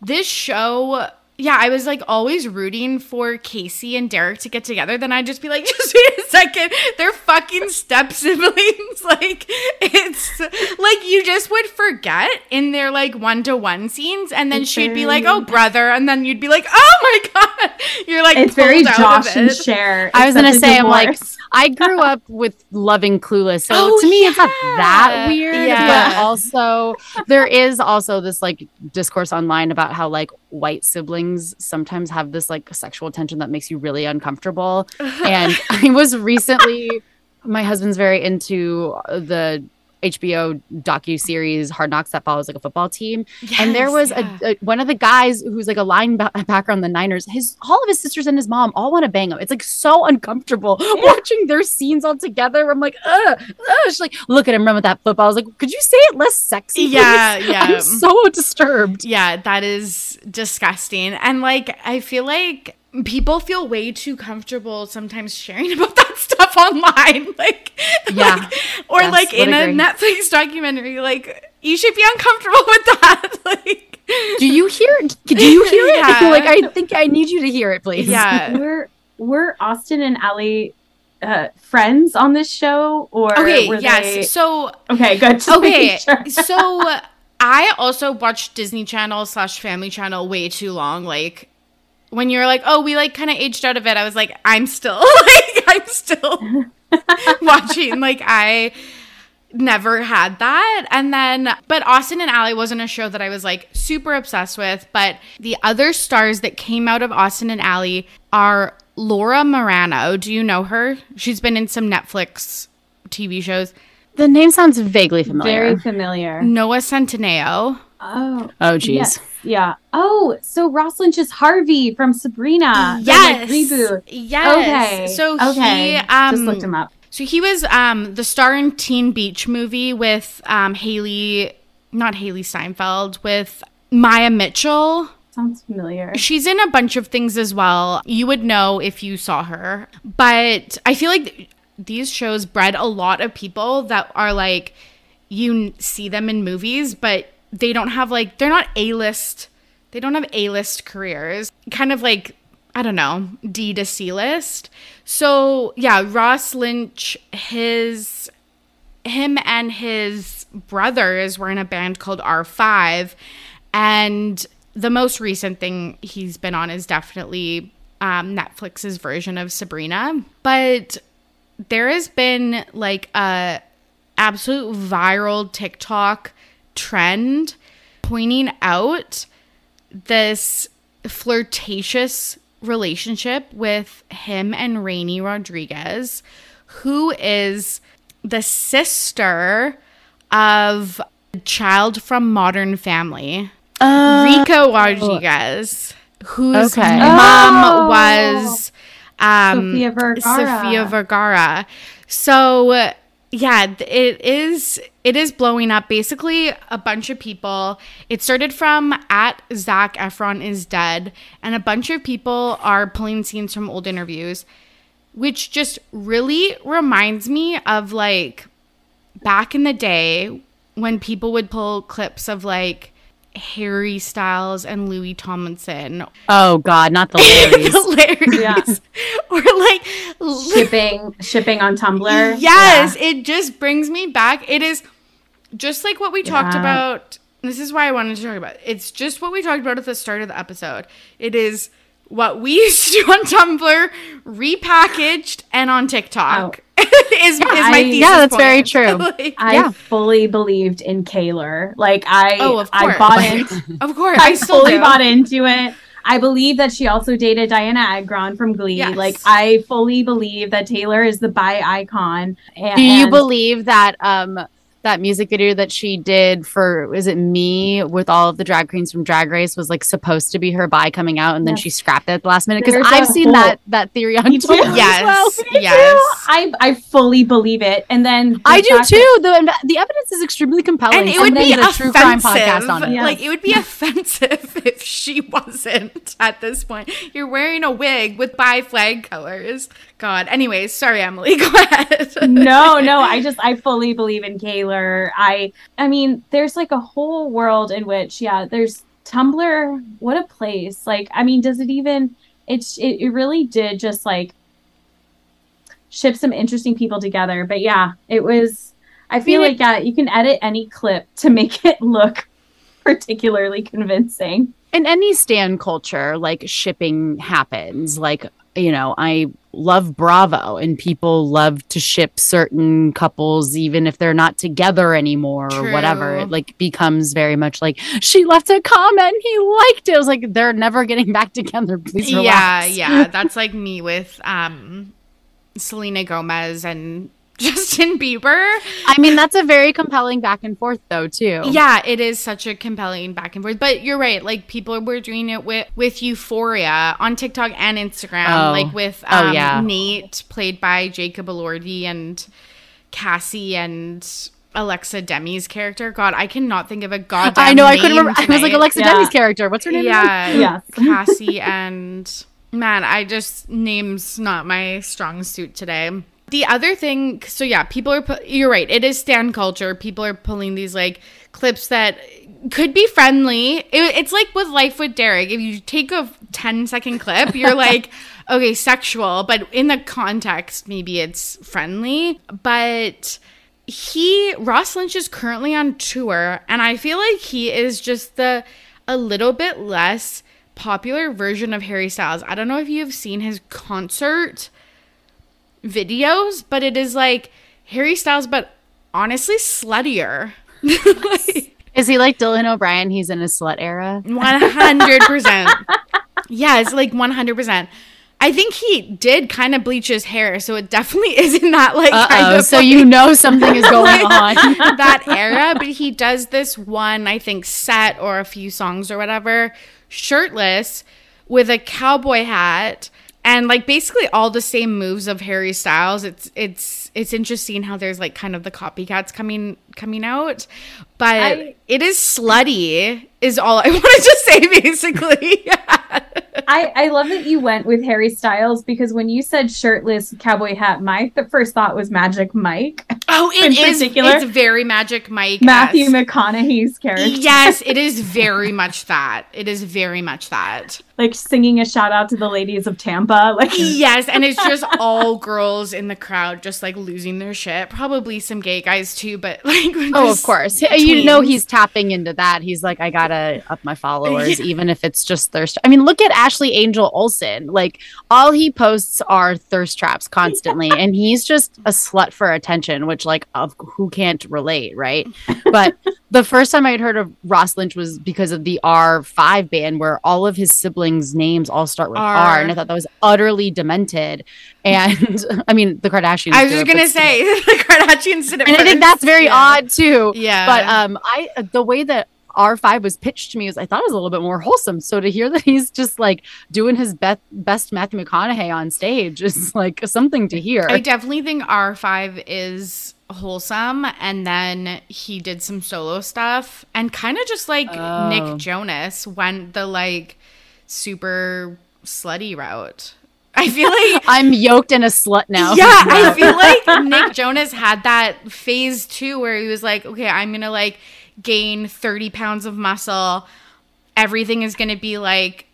this show. Yeah, I was like always rooting for Casey and Derek to get together. Then I'd just be like, just wait a second, they're fucking step siblings. like it's like you just would forget in their like one to one scenes, and then It's she'd be like, oh brother, and then you'd be like, oh my god, you're like it's very pulled out Josh and it. Cher. I was gonna a say, I'm like. I grew up with loving Clueless, so Oh, to me, it's not that weird. Yeah. But also, there is also this like discourse online about how like white siblings sometimes have this like sexual tension that makes you really uncomfortable. and I was recently, my husband's very into the HBO docu series Hard Knocks that follows like a football team, and there was yeah. a, a one of the guys who's like a linebacker on the Niners. His all of his sisters and his mom all want to bang him. It's like so uncomfortable watching their scenes all together. I'm like, ugh, ugh. She's like, look at him run with that football. I was like, could you say it less sexy? Yeah, please? yeah. I'm so disturbed. Yeah, that is disgusting. And like I feel like people feel way too comfortable sometimes sharing about that stuff online. Like Yeah. like- or Yes, like would in a. Netflix documentary, like you should be uncomfortable with that. like Do you hear? Do you hear it? Yeah. like I think I need you to hear it, please. Yeah. we're we're Austin and Ally uh, friends on this show, or Okay, were yes. they- So okay, good. Just okay, sure. so I also watched Disney Channel slash Family Channel way too long. Like when you're like, oh, we like kind of aged out of it. I was like, I'm still like, I'm still watching. Like I never had that. And then, but Austin and Ally wasn't a show that I was like super obsessed with. But the other stars that came out of Austin and Ally are Laura Marano. Do you know her? She's been in some Netflix TV shows. The name sounds vaguely familiar. Very familiar. Noah Centineo. Oh, oh, geez. yes, yeah. Oh, so Ross Lynch's Harvey from Sabrina. the, yes. like, reboot. Yes. Okay. So okay. he um just looked him up. So he was um the star in Teen Beach movie with um Haley not Hailee Steinfeld with Maia Mitchell. Sounds familiar. She's in a bunch of things as well. You would know if you saw her. But I feel like these shows bred a lot of people that are like you n- see them in movies but they don't have like they're not A-list. They don't have A-list careers. Kind of like I don't know, D to C list. So, yeah, Ross Lynch his him and his brothers were in a band called R5 and the most recent thing he's been on is definitely um, Netflix's version of Sabrina but there has been like a absolute viral TikTok trend pointing out this flirtatious relationship with him and Raini Rodriguez, who is the sister of a child from Modern Family, Rico Rodriguez, whose Okay. mom Oh. was um, Sofia Vergara. Sofia Vergara. So yeah, it is it is blowing up. Basically, a bunch of people. It started from at Zac Efron is dead, and a bunch of people are pulling scenes from old interviews, which just really reminds me of like back in the day when people would pull clips of like Harry Styles and Louis Tomlinson Oh God, not the Larrys. hilarious. Yeah. Or like shipping shipping on Tumblr. yes, it just brings me back. It is just like what we talked about. This is why I wanted to talk about. It. It's just what we talked about at the start of the episode. It is what we used to do on Tumblr, repackaged and on TikTok. is, is my I- thesis yeah, that's very true. Like, I Yeah. fully believed in Kaylor. Like I, Oh, of I course. bought in. of course, I, I still fully do. bought into it. I believe that she also dated Dianna Agron from Glee. Yes. Like I fully believe that Taylor is the bi icon. And, Do you believe that um that music video that she did for is it me with all of the drag queens from Drag Race was like supposed to be her bi coming out and then Yes. she scrapped it at the last minute because I've seen whole- that that theory on Me too. Twitter. as Yes, well. yes. I I fully believe it. And then the I do fact too. The the evidence is extremely compelling. and it would be a true crime offensive. podcast on it. Yeah. Like it would be offensive if she wasn't at this point. You're wearing a wig with bi flag colors. God. Anyways, sorry, Emily. Go ahead. no, no, I just I fully believe in Kaylor. I I mean, there's like a whole world in which, yeah, there's Tumblr. What a place! Like, I mean, does it even? It's it, it really did just like ship some interesting people together. But yeah, it was. I feel mean, like yeah, you can edit any clip to make it look particularly convincing. in any stan culture, like shipping happens. Like, you know, I love Bravo and people love to ship certain couples, even if they're not together anymore or whatever. It like becomes very much like she left a comment, he liked it. I was like, they're never getting back together. Please yeah, yeah. That's like me with um Selena Gomez and Justin Bieber. I mean, that's a very compelling back and forth though, too. Yeah, it is such a compelling back and forth. But you're right. Like people were doing it with with Euphoria on TikTok and Instagram. Oh. Like with Oh, um, yeah. Nate, played by Jacob Elordi, and Cassie and Alexa Demie's character. God, I cannot think of a goddamn. I know. I couldn't name remember. I was like. Alexa Yeah. Demie's character. What's her name? again? Yeah, Cassie and man, I just names not my strong suit today. The other thing, so yeah, people are. pu- You're right. It is stan culture. People are pulling these like clips that could be friendly. It, it's like with Life with Derek. If you take a 10 second clip, you're like, okay, sexual, but in the context, maybe it's friendly. But he, Ross Lynch, is currently on tour, and I feel like he is just the a little bit less popular version of Harry Styles. I don't know if you've seen his concert videos, but it is like Harry Styles, but honestly sluttier. Is he like Dylan O'Brien? He's in a slut era. One hundred percent. Yeah, it's like one hundred percent. I think he did kind of bleach his hair, so it definitely isn't that like kind Uh-oh, of so like- you know something is going on. that era. But he does this one, I think, set or a few songs or whatever, shirtless with a cowboy hat and like basically all the same moves of Harry Styles. It's it's it's interesting how there's like kind of the copycats coming coming out, but I- it is slutty. Is all I wanted to say basically. I, I love that you went with Harry Styles because when you said shirtless cowboy hat Mike, the first thought was Magic Mike, Oh, In it is. particular, It's very Magic Mike. Matthew McConaughey's character, Yes, it is very much that. It is very much that. like singing a shout out to the ladies of Tampa. Like, Yes, and it's just all girls in the crowd just like losing their shit. Probably some gay guys too, but like Oh, of just course. You know he's tapping into that. He's like, I gotta up my followers, even if it's just thirst. I mean, look at Ashley Angel Olsen. Like, all he posts are thirst traps constantly, and he's just a slut for attention. Which, like, of who can't relate, right? But the first time I had heard of Ross Lynch was because of the R five band, where all of his siblings' names all start with R, R. and I thought that was utterly demented. And I mean, the Kardashians. I was just gonna still. say the Kardashians did it and I think that's very Yeah. odd too. Yeah. But um, I the way that R5 was pitched to me was I thought it was a little bit more wholesome. So to hear that he's just like doing his best best Matthew McConaughey on stage is like something to hear. I definitely think R5 is wholesome and then he did some solo stuff and kind of just like Oh. Nick Jonas went the like super slutty route. I feel like I'm yoked in a slut now. Yeah, I feel like Nick Jonas had that phase too where he was like, okay, I'm gonna like gain 30 pounds of muscle. Everything is gonna be like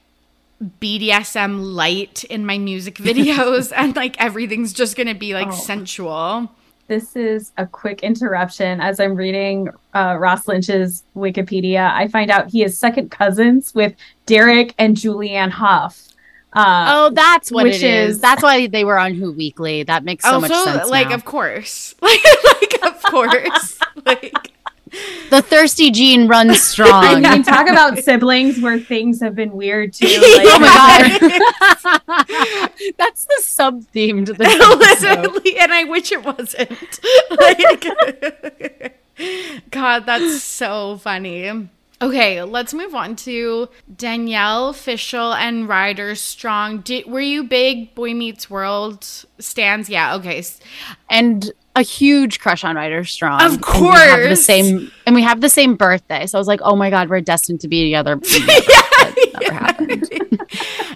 BDSM light in my music videos, and like everything's just gonna be like Oh. sensual. this is a quick interruption. As I'm reading uh, Ross Lynch's Wikipedia, I find out he is second cousins with Derek and Julianne Hough. Uh, Oh, that's what Which it is. is- That's why they were on Who Weekly. That makes so much sense. like, now. of course, like, like of course, like the thirsty gene runs I strong. mean, talk about siblings where things have been weird too. Like, oh my god, that's the sub theme to this episode. literally, and I wish it wasn't. Like, God, that's so funny. Okay, let's move on to Danielle Fishel and Ryder Strong. Did, were you big Boy Meets World stands? Yeah. Okay. and a huge crush on Ryder Strong. Of And we have the course. same, and we have the same birthday. So I was like, oh my god, we're destined to be together. Happened.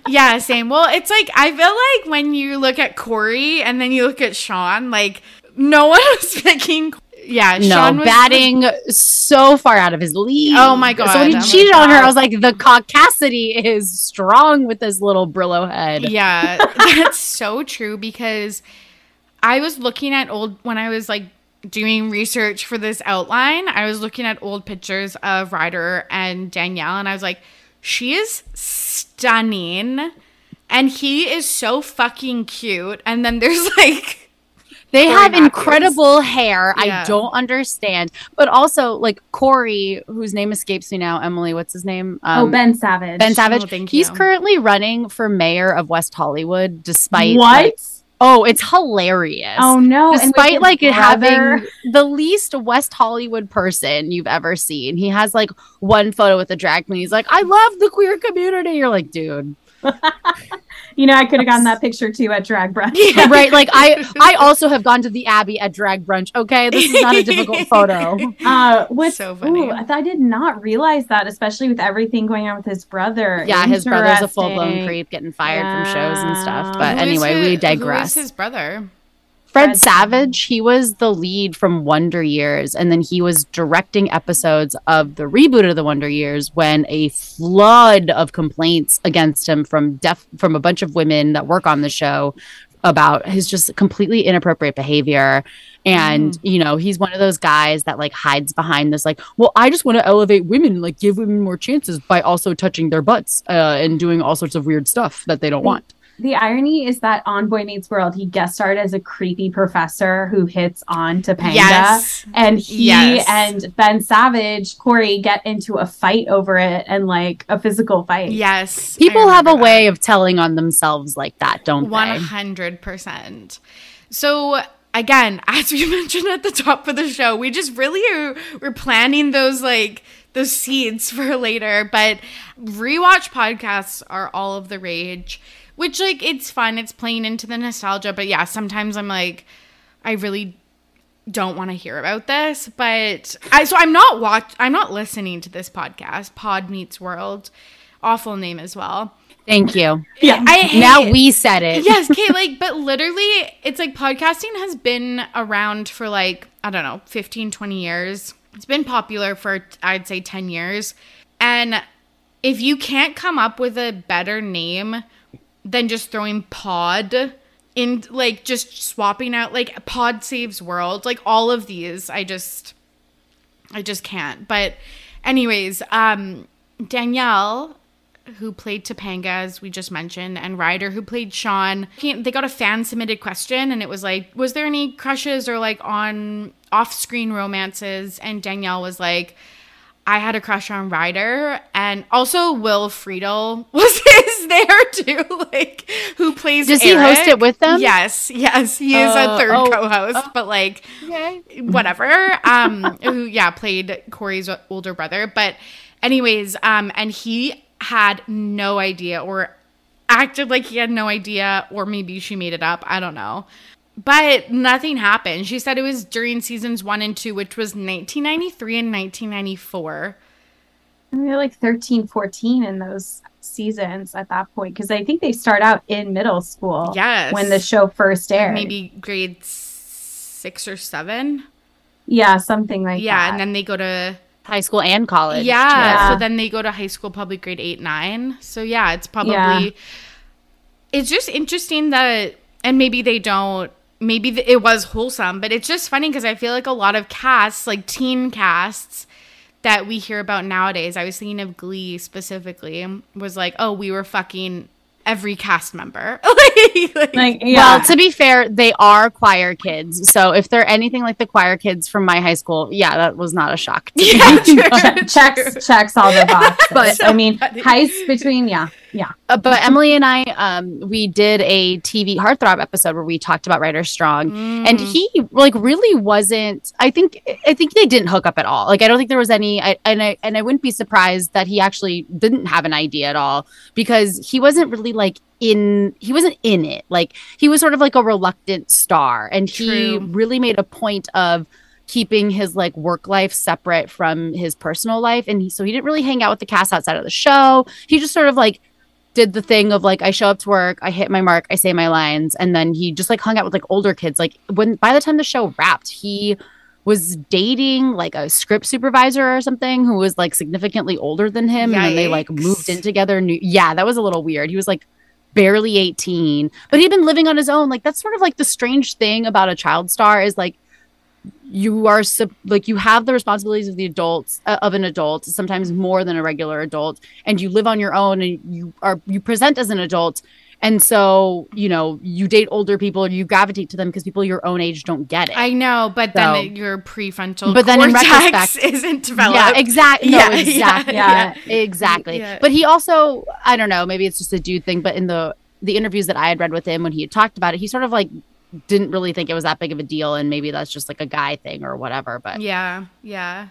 Yeah. Same. Well, it's like I feel like when you look at Corey and then you look at Sean, like no one was picking. Yeah. No, Sean was batting so far out of his league. Oh my god! So when he oh cheated on her, I was like, the caucasity is strong with this little Brillo head. Yeah, that's so true because I was looking at old when I was like doing research for this outline, I was looking at old pictures of Ryder and Danielle and I was like, she is stunning and he is so fucking cute. And then there's like They Corey have Matthews. incredible hair. Yeah. I don't understand. But also, like Corey, whose name escapes me now, Emily, what's his name? oh, Um, Ben Savage. Ben Savage. Oh, thank He's you. currently running for mayor of West Hollywood, despite What? like- oh, it's hilarious. oh no! Despite like brother- having the least West Hollywood person you've ever seen, he has like one photo with a drag queen. He's like, "I love the queer community." You're like, dude, you know, I could have gotten that picture too at drag brunch. right? Like I, I also have gone to the Abbey at drag brunch. Okay, this is not a difficult photo. Uh, what's So funny. Ooh, I, did not realize that, especially with everything going on with his brother. Yeah, his brother's a full blown creep, getting fired from shows and stuff. But who is anyway, his- we Who is digress. his brother? Fred, Savage, he was the lead from Wonder Years, and then he was directing episodes of the reboot of the Wonder Years when a flood of complaints against him from deaf from a bunch of women that work on the show about his just completely inappropriate behavior. And you know, he's one of those guys that like hides behind this, like, well, I just want to elevate women, like give women more chances by also touching their butts uh, and doing all sorts of weird stuff that they don't want. The irony is that on Boy Meets World, he guest starred as a creepy professor who hits on Topanga. Yes. And he Yes. and Ben Savage, Corey, get into a fight over it and like a physical fight. Yes. People have a that. way of telling on themselves like that, don't One they? hundred percent. So again, as we mentioned at the top of the show, we just really are we're planning those like those seeds for later. But rewatch podcasts are all of the rage. Which like it's fun, it's playing into the nostalgia. But yeah, sometimes I'm like, I really don't want to hear about this. But I so I'm not watch I'm not listening to this podcast, Pod Meets World. Awful name as well. Thank you. Yeah. I Now it. we said it. yes, okay, like, but literally, it's like podcasting has been around for like, I don't know, 15, 20 years. It's been popular for, I'd say, 10 years. And if you can't come up with a better name than just throwing pod in, like, just swapping out, like, pod saves world, like, all of these, I just, I just can't. But, anyways, um, Danielle who played Topanga, as we just mentioned, and Ryder, who played Sean. They got a fan submitted question, and it was like, was there any crushes or like on off screen romances? And Danielle was like, I had a crush on Rider, and also Will Friedle was is there too, like who plays. Does he host it with them? Yes, yes, he is a Uh, third oh, co-host, but like whatever. Um, who yeah played Cory's older brother, but anyways, um, and he had no idea or acted like he had no idea, or maybe she made it up. I don't know. But nothing happened. She said it was during seasons one and two, which was 1993 and 1994. And we were like 13, 14 in those seasons at that point because I think they start out in middle school. Yes. When the show first aired. Maybe grade six or seven. Yeah, something like yeah, that. Yeah, and then they go to High school and college. Yeah, Yeah. So then they go to high school, probably grade eight, nine. So yeah, it's probably. Yeah. It's just interesting that, and maybe they don't. Maybe th- it was wholesome, but it's just funny because I feel like a lot of casts, like teen casts, that we hear about nowadays. I was thinking of Glee specifically. Was like, oh, we were fucking every cast member. like, like- like yeah. Well, to be fair, they are choir kids. So if they're anything like the choir kids from my high school, yeah, that was not a shock. To Yeah, me. true, che- checks checks all the boxes. But- I mean, funny. heists between yeah, yeah. Uh, but Emily and I, um, we did a TV heartthrob episode where we talked about Rider Strong, and Mm. he like really wasn't. I think I think they didn't hook up at all. Like I don't think there was any. I, and I and I wouldn't be surprised that he actually didn't have an idea at all because he wasn't really like in. He wasn't in it. Like he was sort of like a reluctant star, and he really made a point of keeping his like work life separate from his personal life and he, so he didn't really hang out with the cast outside of the show he just sort of like did the thing of like I show up to work, I hit my mark, I say my lines, and then he just like hung out with like older kids. Like when by the time the show wrapped, he was dating like a script supervisor or something who was like significantly older than him, and then they like moved in together. Yeah, that was a little weird. He was like barely 18, but he'd been living on his own. Like that's sort of like the strange thing about a child star is like you are like you have the responsibilities of the adults uh, of an adult sometimes more than a regular adult and you live on your own and you are you present as an adult and so you know you date older people and you gravitate to them because people your own age don't get it I know, but then So- it- your prefrontal But then in cortex retrospect- isn't developed. yeah exactly no Yeah, exactly yeah, yeah, exactly Yeah. but he also i don't know maybe it's just a dude thing but in the the interviews that i had read with him when he had talked about it he sort of like didn't really think it was that big of a deal and maybe that's just like a guy thing or whatever but Yeah, yeah.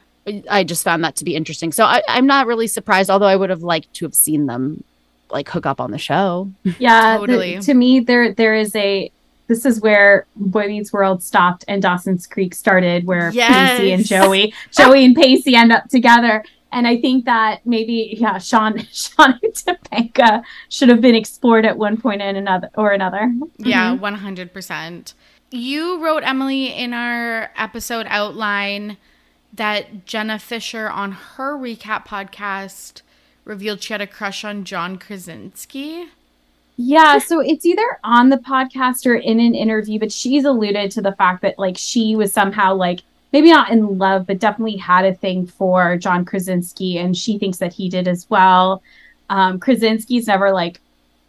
I just found that to be interesting. So I, I'm not really surprised, although I would have liked to have seen them like hook up on the show. Yeah, the- Totally. to me, there there is a. This is where Boy Meets World stopped and Dawson's Creek started, where Pacey and Joey, Joey and Pacey end up together. And I think that maybe, yeah, Shawn, Shawn and Topanga should have been explored at one point and another or another. Yeah, mm-hmm. one hundred percent. you wrote Emily in our episode outline that Jenna Fischer on her recap podcast revealed she had a crush on John Krasinski. Yeah, so it's either on the podcast or in an interview, but she's alluded to the fact that like she was somehow like maybe not in love, but definitely had a thing for John Krasinski, and she thinks that he did as well. Um, Krasinski's never like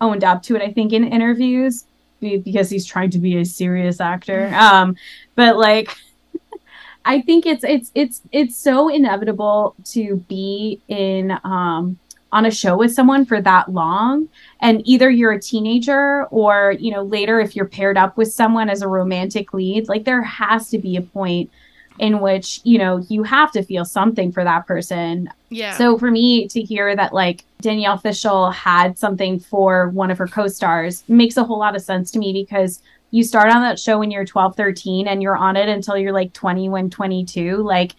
owned up to it, I think, in interviews because he's trying to be a serious actor. Um, but like I think it's it's it's it's so inevitable to be in um on a show with someone for that long and either you're a teenager or you know later if you're paired up with someone as a romantic lead like there has to be a point in which you know you have to feel something for that person Yeah. so for me to hear that like Danielle Fishel had something for one of her co-stars makes a whole lot of sense to me because you start on that show when you're 12, 13 and you're on it until you're like 21, 22, like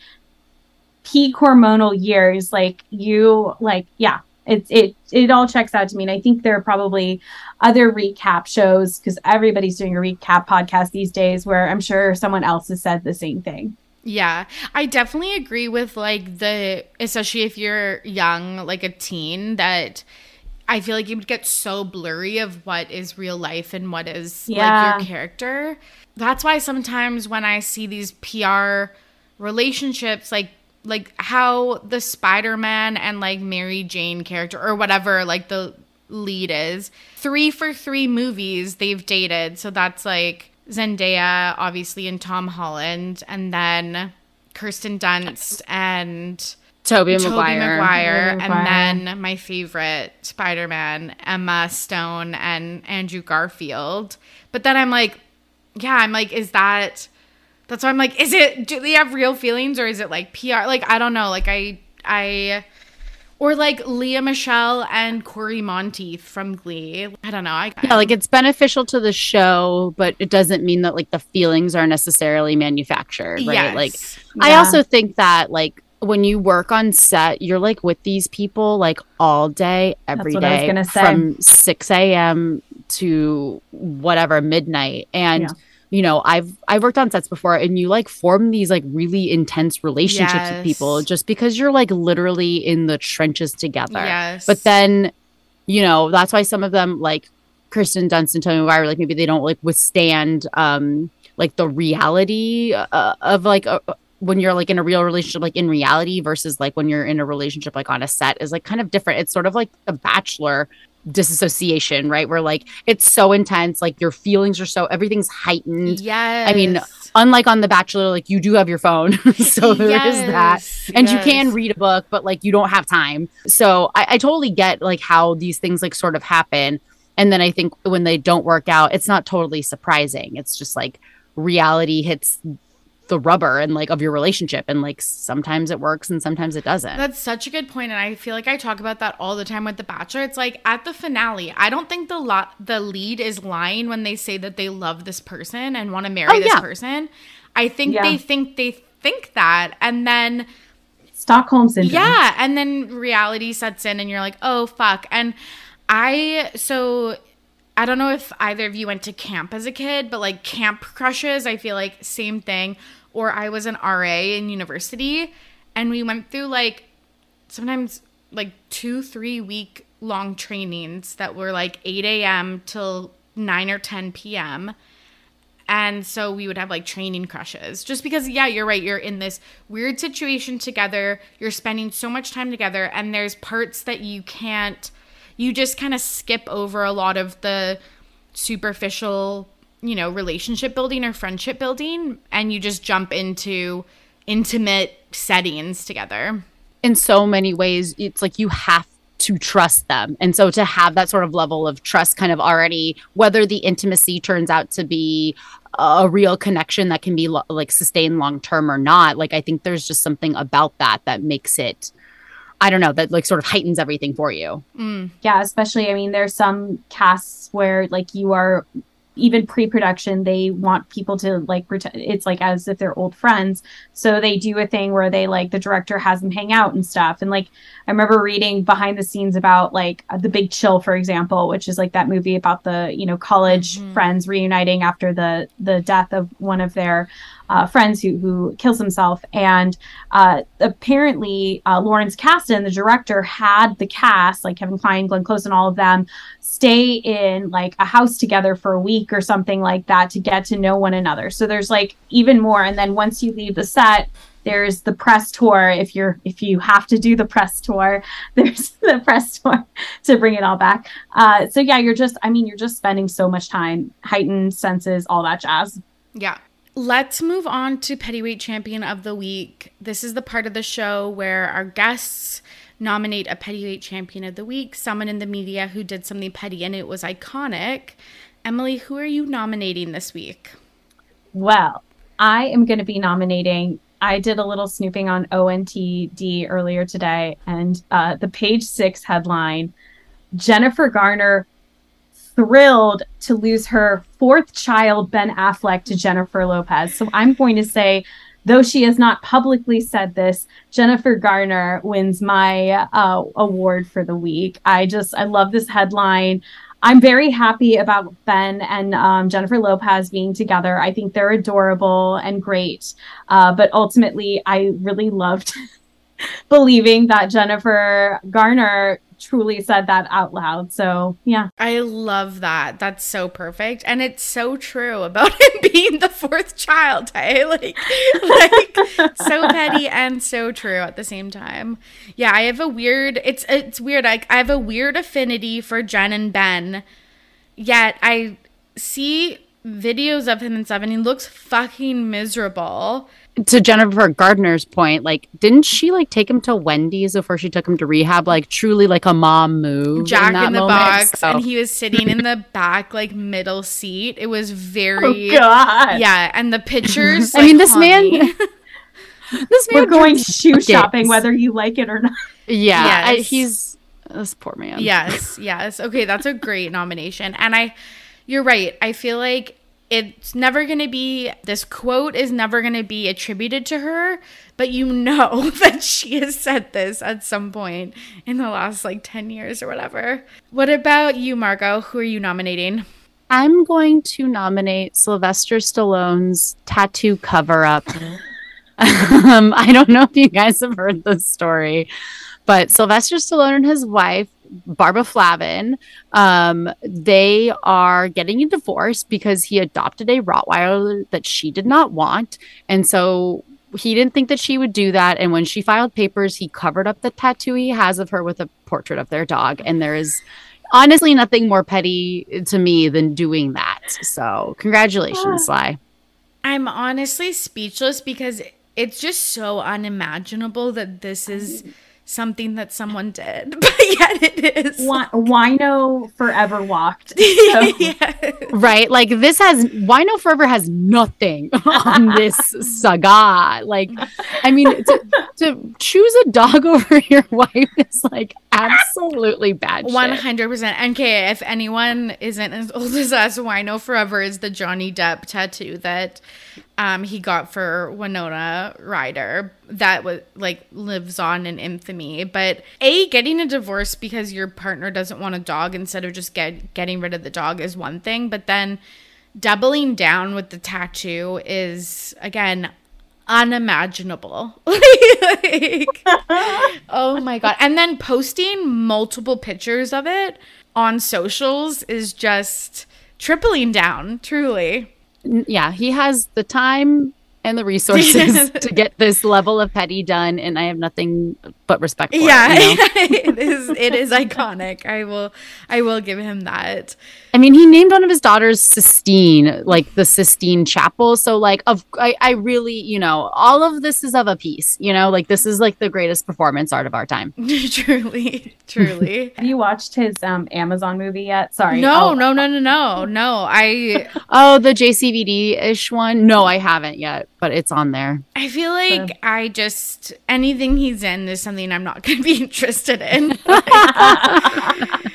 peak hormonal years, like you like yeah, it's it it all checks out to me. And I think there are probably other recap shows because everybody's doing a recap podcast these days where I'm sure someone else has said the same thing. Yeah, I definitely agree with like the especially if you're young, like a teen, that I feel like it would get so blurry of what is real life and what is Yeah. like your character. That's why sometimes when I see these PR relationships, like like how the Spider-Man and like Mary Jane character or whatever, like the lead is, three for three movies they've dated. So that's like Zendaya, obviously, and Tom Holland, and then Kirsten Dunst and Toby Tobey Maguire. Maguire, and then my favorite Spider-Man, Emma Stone and Andrew Garfield. But then I'm like, yeah, I'm like, is that? That's why I'm like, is it? Do they have real feelings or is it like PR? Like I don't know. Like I I. Or like Lea Michele and Cory Monteith from Glee. I don't know. I Yeah, like it's beneficial to the show, but it doesn't mean that like the feelings are necessarily manufactured, right? Yes. Like I also think that like when you work on set, you're like with these people like all day, every what I was gonna say. from 6 a.m. to whatever midnight. And Yeah. You know, I've I've worked on sets before and you like form these like really intense relationships Yes. with people just because you're like literally in the trenches together. Yes. But then, you know, that's why some of them like Kristen Dunst and Tony Maguire, like maybe they don't like withstand um like the reality uh, of like uh, when you're like in a real relationship like in reality versus like when you're in a relationship like on a set is like kind of different. It's sort of like a bachelor disassociation, right? Where like it's so intense, like your feelings are so everything's heightened. Yeah. I mean, Unlike on The Bachelor, like you do have your phone, so there is that Yes, and you can read a book but like you don't have time so I, I totally get like how these things like sort of happen and then i think when they don't work out it's not totally surprising it's just like reality hits the rubber and like of your relationship and like sometimes it works and sometimes it doesn't That's such a good point, and I feel like I talk about that all the time with The Bachelor. It's like at the finale, I don't think the lot the lead is lying when they say that they love this person and want to marry Oh, this yeah. person. I think Yeah. they think they think that, and then Stockholm syndrome. yeah, and then reality sets in, and you're like, oh fuck. And I so I don't know if either of you went to camp as a kid, but like camp crushes, I feel like same thing. Or I was an RA in university, and we went through like sometimes like two, three week long trainings that were like 8 a.m. till 9 or 10 p.m. And so we would have like training crushes just because, yeah, you're right. You're in this weird situation together. You're spending so much time together, and there's parts that you can't, you just kind of skip over a lot of the superficial, you know, relationship building or friendship building, and you just jump into intimate settings together. in so many ways it's like you have to trust them. And so to have that sort of level of trust kind of already whether the intimacy turns out to be a real connection that can be lo- like sustained long term or not like i think there's just something about that that makes it i don't know that like sort of heightens everything for you. Mm. Yeah especially i mean there's some casts where like you are even pre-production they want people to like pretend it's like as if they're old friends so they do a thing where they like the director has them hang out and stuff and like i remember reading behind the scenes about like the big chill for example which is like that movie about the you know college mm-hmm. friends reuniting after the the death of one of their uh, friends who who kills himself. And uh, apparently, uh, Lawrence Kasdan, the director, had the cast, like Kevin Kline, Glenn Close, and all of them, stay in like a house together for a week or something like that to get to know one another. So there's like even more. And then once you leave the set, there's the press tour if you're if you have to do the press tour there's the press tour to bring it all back uh, so yeah you're just i mean you're just spending so much time heightened senses all that jazz yeah Let's move on to Pettyweight Champion of the Week. This is the part of the show where our guests nominate a Pettyweight Champion of the Week, someone in the media who did something petty and it was iconic. Emily, who are you nominating this week? Well, I am going to be nominating. I did a little snooping on ONTD earlier today, and uh, the page six headline Jennifer Garner thrilled to lose her fourth child, Ben Affleck, to Jennifer Lopez. So I'm going to say, though she has not publicly said this, Jennifer Garner wins my uh, award for the week. I just, I love this headline. I'm very happy about Ben and um, Jennifer Lopez being together. I think they're adorable and great. Uh, but ultimately, I really loved believing that Jennifer Garner truly said that out loud. So, yeah. I love that. That's so perfect. And it's so true about him being the fourth child, hey? Eh? Like, like so petty and so true at the same time. Yeah, I have a weird it's it's weird. Like, I have a weird affinity for Jen and Ben. Yet I see videos of him and stuff and he looks fucking miserable to Jennifer Garner's point, like, didn't she like take him to Wendy's before she took him to rehab? Like, truly like a mom move. Jack in, in the moment, box, so. and he was sitting in the back, like middle seat. It was very, oh, God. yeah. And the pictures. I mean, this man. this man. We're going shoe shopping, whether you like it or not. Yeah, yes. I, he's this poor man. Yes, yes. Okay, that's a great nomination, and I, you're right. I feel like it's never going to be this quote is never going to be attributed to her but you know that she has said this at some point in the last like 10 years or whatever. What about you margot who are you nominating? I'm going to nominate sylvester stallone's tattoo cover up um, i don't know if you guys have heard this story but sylvester stallone and his wife Barbara Flavin. Um, they are getting a divorce because he adopted a Rottweiler that she did not want. And so he didn't think that she would do that. And when she filed papers, he covered up the tattoo he has of her with a portrait of their dog. And there is honestly nothing more petty to me than doing that. So congratulations, Sly. I'm honestly speechless because it's just so unimaginable that this is something that someone did, but yet it is. Wino forever walked. So. yeah. Right? Like this has Wino Forever has nothing on this saga. Like, I mean, to, to choose a dog over your wife is like absolutely bad. One hundred percent. Okay, if anyone isn't as old as us, Wino Forever is the Johnny Depp tattoo that um, he got for Winona Ryder that was like lives on in infamy. But a getting a divorce because your partner doesn't want a dog instead of just get getting rid of the dog is one thing, but then doubling down with the tattoo is again unimaginable. like, oh my god! And then posting multiple pictures of it on socials is just tripling down. Truly yeah, he has the time and the resources to get this level of petty done and i have nothing but respect for yeah it, you know? it is it is iconic. I will i will give him that. I mean he named one of his daughters sistine like the sistine chapel. So like of I, I really you know all of this is of a piece you know? Like this is like the greatest performance art of our time. Truly truly. Have you watched his um amazon movie yet? Sorry. No oh. no no no no no. I oh the jcvd-ish one? No i haven't yet but it's on there. I feel like so. I just anything he's in is something I'm not going to be interested in. like,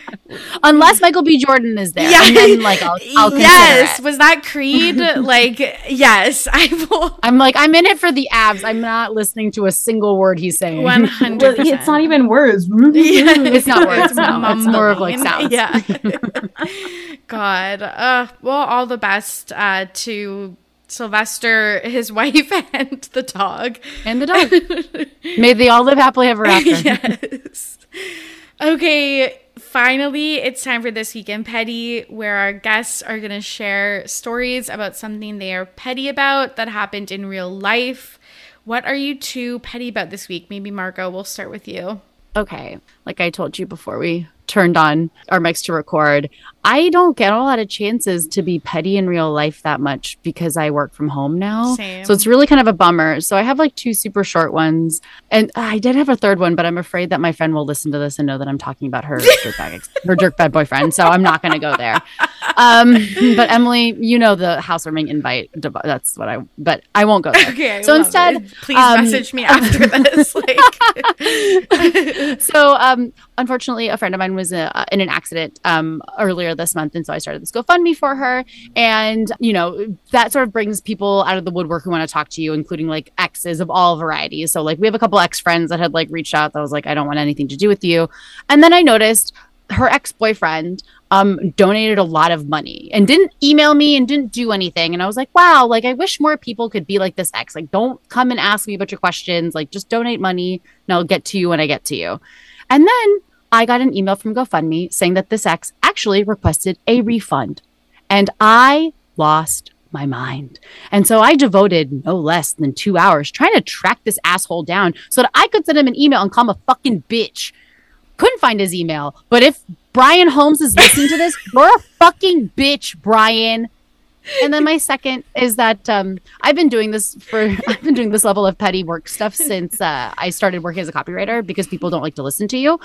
Unless Michael B. Jordan is there. Yeah. And then like I'll, I'll yes, it. was that Creed? like, yes, I will. I'm like, I'm in it for the abs. I'm not listening to a single word he's saying. One Well, hundred. it's not even words. Yeah. It's not words, no. It's more of, like, sounds. Yeah. God. Uh, well, all the best uh, to Sylvester, his wife, and the dog. and the dog. May they all live happily ever after. yes. Okay, finally, it's time for this week in petty, where our guests are going to share stories about something they are petty about that happened in real life. What are you two petty about this week? Maybe Margot, we'll start with you. okay, like I told you before we turned on our mics to record, I don't get a lot of chances to be petty in real life that much because I work from home now. Same. So it's really kind of a bummer. So I have like two super short ones. And I did have a third one, but I'm afraid that my friend will listen to this and know that I'm talking about her dirtbag, ex- her dirtbag boyfriend. So I'm not going to go there. Um, but Emily, you know the housewarming invite. That's what I, but I won't go there. Okay. I So instead, it. please um, message me after this. Like, so um unfortunately a friend of mine was uh, in an accident um earlier this month and so i started this gofundme for her. And you know that sort of brings people out of the woodwork who want to talk to you including like exes of all varieties. So like we have a couple ex friends that had like reached out that was like i don't want anything to do with you. And then i noticed her ex-boyfriend um donated a lot of money and didn't email me and didn't do anything. And i was like wow like i wish more people could be like this ex. Like don't come and ask me a bunch of questions. Like just donate money and i'll get to you when i get to you and then i got an email from gofundme saying that this ex actually requested a refund and i lost my mind. And so I devoted no less than two hours trying to track this asshole down so that I could send him an email and call him a fucking bitch couldn't find his email. But if Brian Holmes is listening to this, you're a fucking bitch, Brian. And then my second is that um, I've been doing this for I've been doing this level of petty work stuff since uh, I started working as a copywriter because people don't like to listen to you.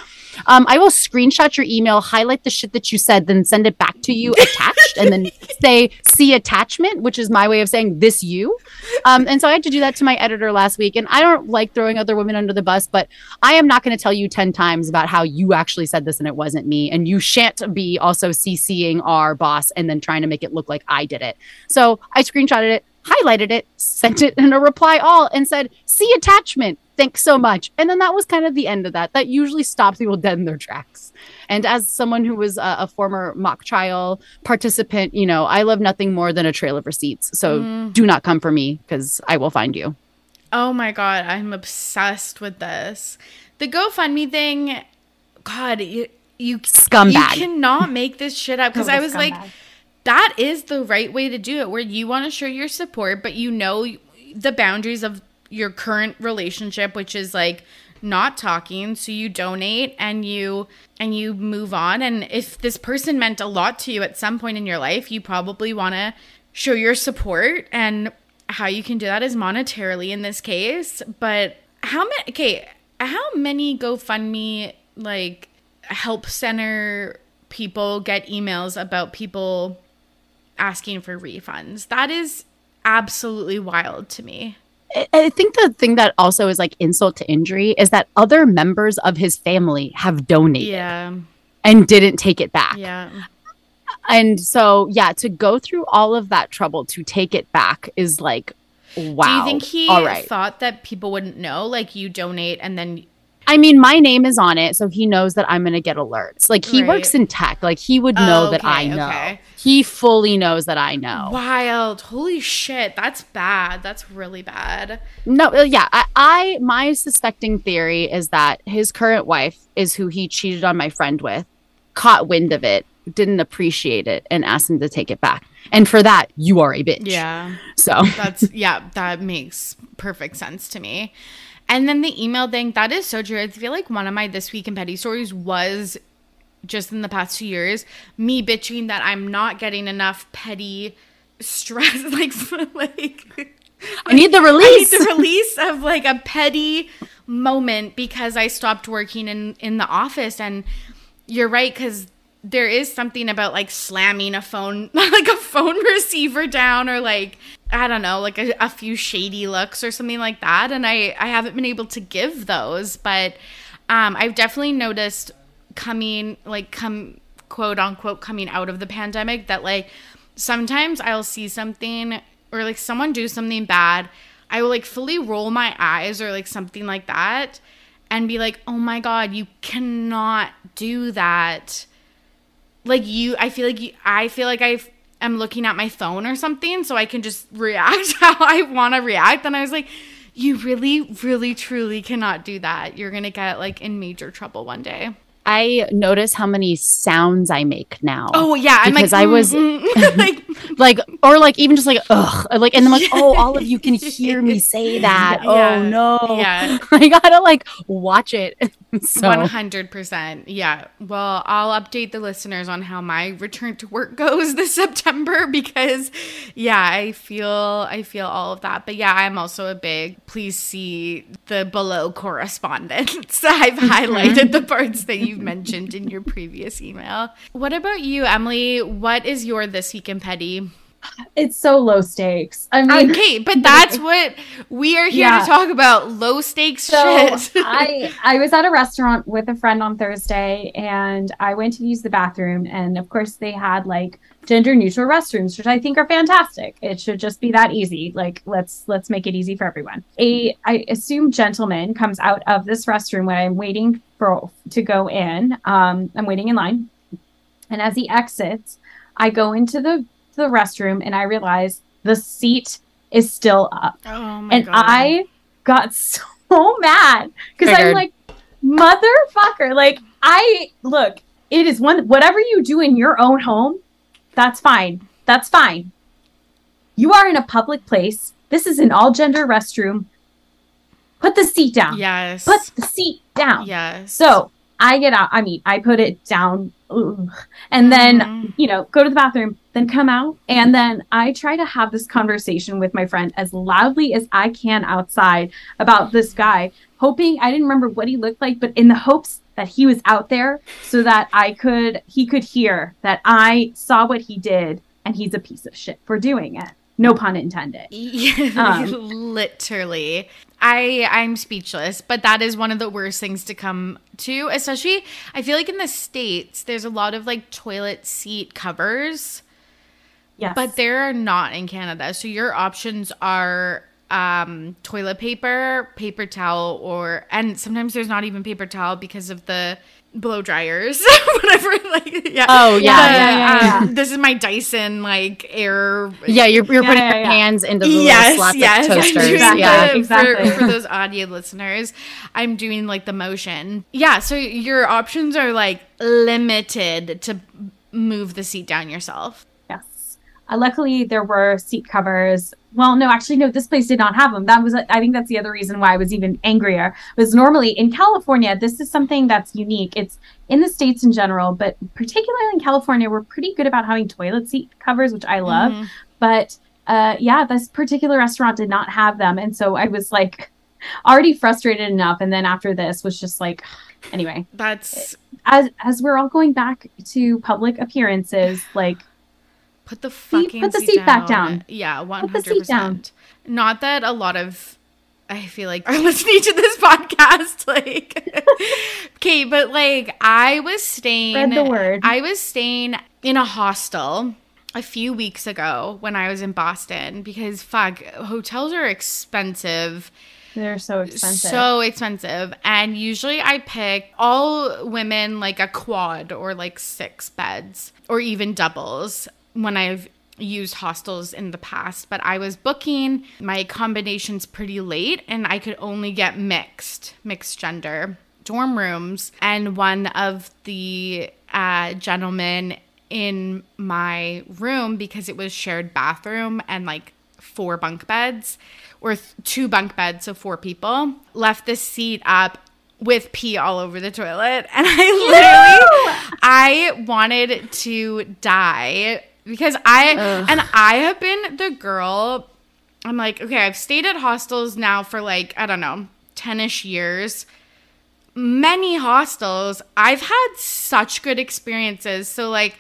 Um, I will screenshot your email, highlight the shit that you said, then send it back to you attached, and then say "see attachment," which is my way of saying this you. Um, and so I had to do that to my editor last week, and I don't like throwing other women under the bus, but I am not going to tell you 10 times about how you actually said this and it wasn't me. And you shan't be also CCing our boss and then trying to make it look like I did it. So I screenshotted it, highlighted it, sent it in a reply all, and said, see attachment. Thanks so much. And then that was kind of the end of that. That usually stops people dead in their tracks. And as someone who was a, a former mock trial participant, you know, I love nothing more than a trail of receipts. So mm. do not come for me because I will find you. Oh my god, I'm obsessed with this. The GoFundMe thing, God, you you Scumbag. You cannot make this shit up because I Total was like, scumbag. That is the right way to do it, where you want to show your support, but you know the boundaries of your current relationship, which is like not talking so you donate and you and you move on. And if this person meant a lot to you at some point in your life you probably want to show your support and how you can do that is monetarily in this case. But how many okay how many gofundme like help center people get emails about people asking for refunds that is absolutely wild to me I- think the thing that also is like insult to injury is that other members of his family have donated yeah and didn't take it back. yeah And so, yeah, to go through all of that trouble to take it back is like, wow. do you think he all right? thought that people wouldn't know like you donate and then I mean, my name is on it, so he knows that I'm going to get alerts. Like, he Right. works in tech. Like, he would know that I know. okay. He fully knows that I know. wild holy shit that's bad that's really bad No, uh, yeah. I, I, my suspecting theory is that his current wife is who he cheated on my friend with, caught wind of it, didn't appreciate it, and asked him to take it back. And for that, you are a bitch. yeah So, That's yeah, that makes perfect sense to me. And then the email thing, that is so true. I feel like one of my this week in petty stories was just in the past two years, me bitching that I'm not getting enough petty stress like like I need the I need release. the release of like a petty moment because I stopped working in in the office and you're right cuz there is something about like slamming a phone like a phone receiver down or like I don't know like a, a few shady looks or something like that and I I haven't been able to give those but um I've definitely noticed coming like come quote unquote coming out of the pandemic that like sometimes I'll see something or like someone do something bad, I will like fully roll my eyes or like something like that and be like, "Oh my god, you cannot do that." Like you I feel like you, I feel like I am looking at my phone or something so I can just react how I want to react and I was like, "You really really truly cannot do that. You're going to get like in major trouble one day." I notice how many sounds I make now. Oh yeah, I'm because like, I was mm, mm, like like, or like even just like ugh, like, and I'm like, oh, all of you can hear me say that. Yeah. Oh no, Yeah. I gotta like watch it. One hundred percent. Yeah. Well, I'll update the listeners on how my return to work goes this September because, yeah, I feel I feel all of that. But yeah, I'm also a big. Please see the below correspondence. I've highlighted the parts that you've mentioned in your previous email. What about you, Emily? What is your this week in petty? It's so low stakes. I mean, Okay, but that's what we are here Yeah. to talk about. Low stakes So shit. I I was at a restaurant with a friend on Thursday and I went to use the bathroom and of course they had like gender neutral restrooms which I think are fantastic. It should just be that easy. Like let's let's make it easy for everyone. A I assume gentleman comes out of this restroom when I'm waiting for to go in. Um I'm waiting in line. And as he exits, I go into the the restroom and I realize the seat is still up oh my and god. I got so mad because I'm like, motherfucker! Like, I look, it is one whatever you do in your own home, that's fine. That's fine. You are in a public place. This is an all gender restroom. Put the seat down. Yes. Put the seat down. Yes. So I get out. I mean, I put it down, and then Mhm. you know, go to the bathroom, then come out, and then I try to have this conversation with my friend as loudly as I can outside about this guy, hoping I didn't remember what he looked like, but in the hopes that he was out there so that I could he could hear that I saw what he did and he's a piece of shit for doing it. No pun intended. Yeah, Um, literally. I I'm speechless, but that is one of the worst things to come to, especially I feel like in the states there's a lot of like toilet seat covers, Yes. but there are not in Canada. So your options are um toilet paper, paper towel or and sometimes there's not even paper towel because of the blow dryers whatever like yeah Oh, yeah, The, yeah, yeah, um, this is my dyson like air yeah, you're, you're Yeah, putting yeah, your yeah. hands into the yes, little slapstick yes. I'm toasters. doing Yeah. Exactly. For, for those audio listeners, I'm doing like the motion. Yeah, so your options are like limited to move the seat down yourself. Uh, luckily, there were seat covers. Well, no, actually, no. This place did not have them. That was, I think, that's the other reason why I was even angrier. Was normally in California, this is something that's unique. It's in the states in general, but particularly in California, we're pretty good about having toilet seat covers, which I love. Mhm. But uh, yeah, this particular restaurant did not have them, and so I was like already frustrated enough. And then after this, was just like, anyway That's as as we're all going back to public appearances, like put the fucking Seat- put the seat back down. Yeah, one hundred percent. Not that a lot of I feel like are listening to this podcast. Like, okay, but like I was staying. Spread the word. I was staying in a hostel a few weeks ago when I was in Boston because fuck, hotels are expensive. they're so expensive. So expensive. And usually I pick all women like a quad or like six beds or even doubles when I've used hostels in the past. But I was booking my combinations pretty late and I could only get mixed, mixed gender dorm rooms. And one of the uh, gentlemen in my room, because it was shared bathroom and like four bunk beds or th- two bunk beds of four people left the seat up with pee all over the toilet and i literally i wanted to die because i and i have been the girl i'm like okay i've stayed at hostels now for like i don't know 10ish years. Many hostels i've had such good experiences. So like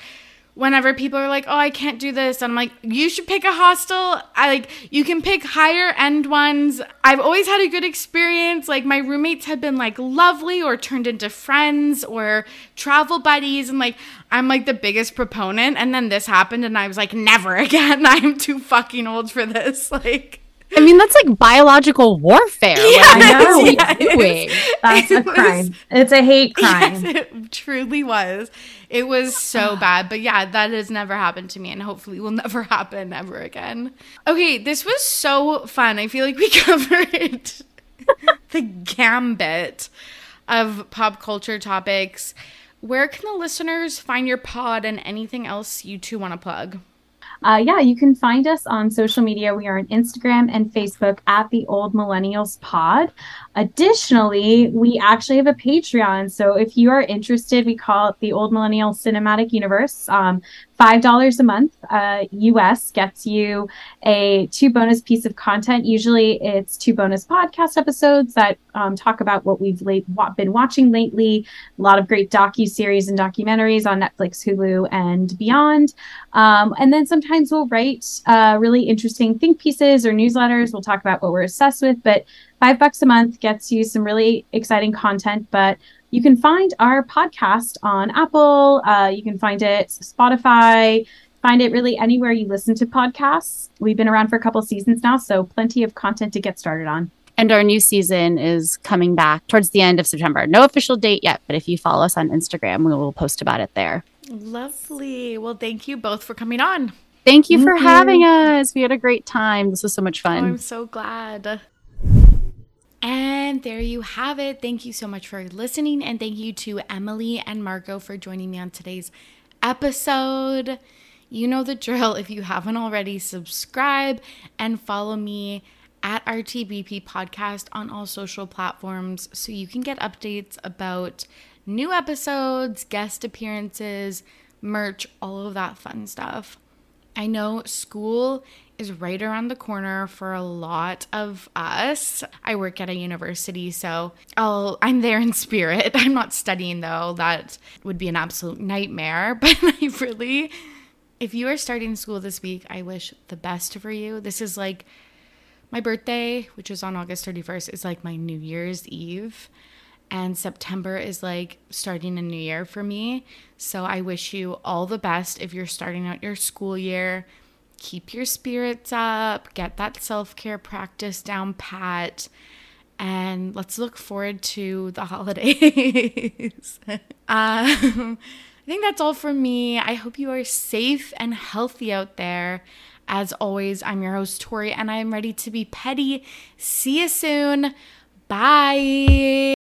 whenever people are like, "Oh, I can't do this," I'm like, "You should pick a hostel. I like you can pick higher end ones. I've always had a good experience. Like my roommates have been like lovely or turned into friends or travel buddies and like I'm like the biggest proponent and then this happened and I was like, "Never again. I'm too fucking old for this." Like I mean, that's like biological warfare. Yeah, Like, I know. what are we yes. doing? That's a It was- crime. It's a hate crime. Yes, it truly was. It was so bad. But yeah, that has never happened to me and hopefully will never happen ever again. Okay, this was so fun. I feel like we covered the gambit of pop culture topics. Where can the listeners find your pod and anything else you two want to plug? Uh, yeah, you can find us on social media. We are on Instagram and Facebook at the Old Millennials Pod. Additionally, we actually have a Patreon. So if you are interested, we call it the Old Millennial Cinematic Universe. Um, Five dollars a month, uh, US gets you a two bonus piece of content. Usually, it's two bonus podcast episodes that um, talk about what we've late, wa- been watching lately. A lot of great docu series and documentaries on Netflix, Hulu, and beyond. Um, and then sometimes we'll write uh, really interesting think pieces or newsletters. We'll talk about what we're obsessed with, but five bucks a month gets you some really exciting content. But you can find our podcast on Apple. Uh, you can find it Spotify. Find it really anywhere you listen to podcasts. We've been around for a couple seasons now, so plenty of content to get started on. And our new season is coming back towards the end of September. No official date yet, but if you follow us on Instagram, we will post about it there. Lovely. Well, thank you both for coming on. Thank you for you. having us. We had a great time. This was so much Oh, fun. I'm so glad. And there you have it. Thank you so much for listening. And thank you to Emily and Margot for joining me on today's episode. You know the drill. If you haven't already, subscribe and follow me at RTBP Podcast on all social platforms so you can get updates about new episodes, guest appearances, merch, all of that fun stuff. I know school is right around the corner for a lot of us. I work at a university, so I'll I'm there in spirit. I'm not studying though. That would be an absolute nightmare, but I really if you are starting school this week, I wish the best for you. This is like my birthday, which is on August 31st, is like my New Year's Eve. And September is like starting a new year for me. So I wish you all the best if you're starting out your school year. Keep your spirits up, get that self care practice down pat, and let's look forward to the holidays. um, I think that's all for me. I hope you are safe and healthy out there. As always, I'm your host, Tori, and I am ready to be petty. See you soon. Bye.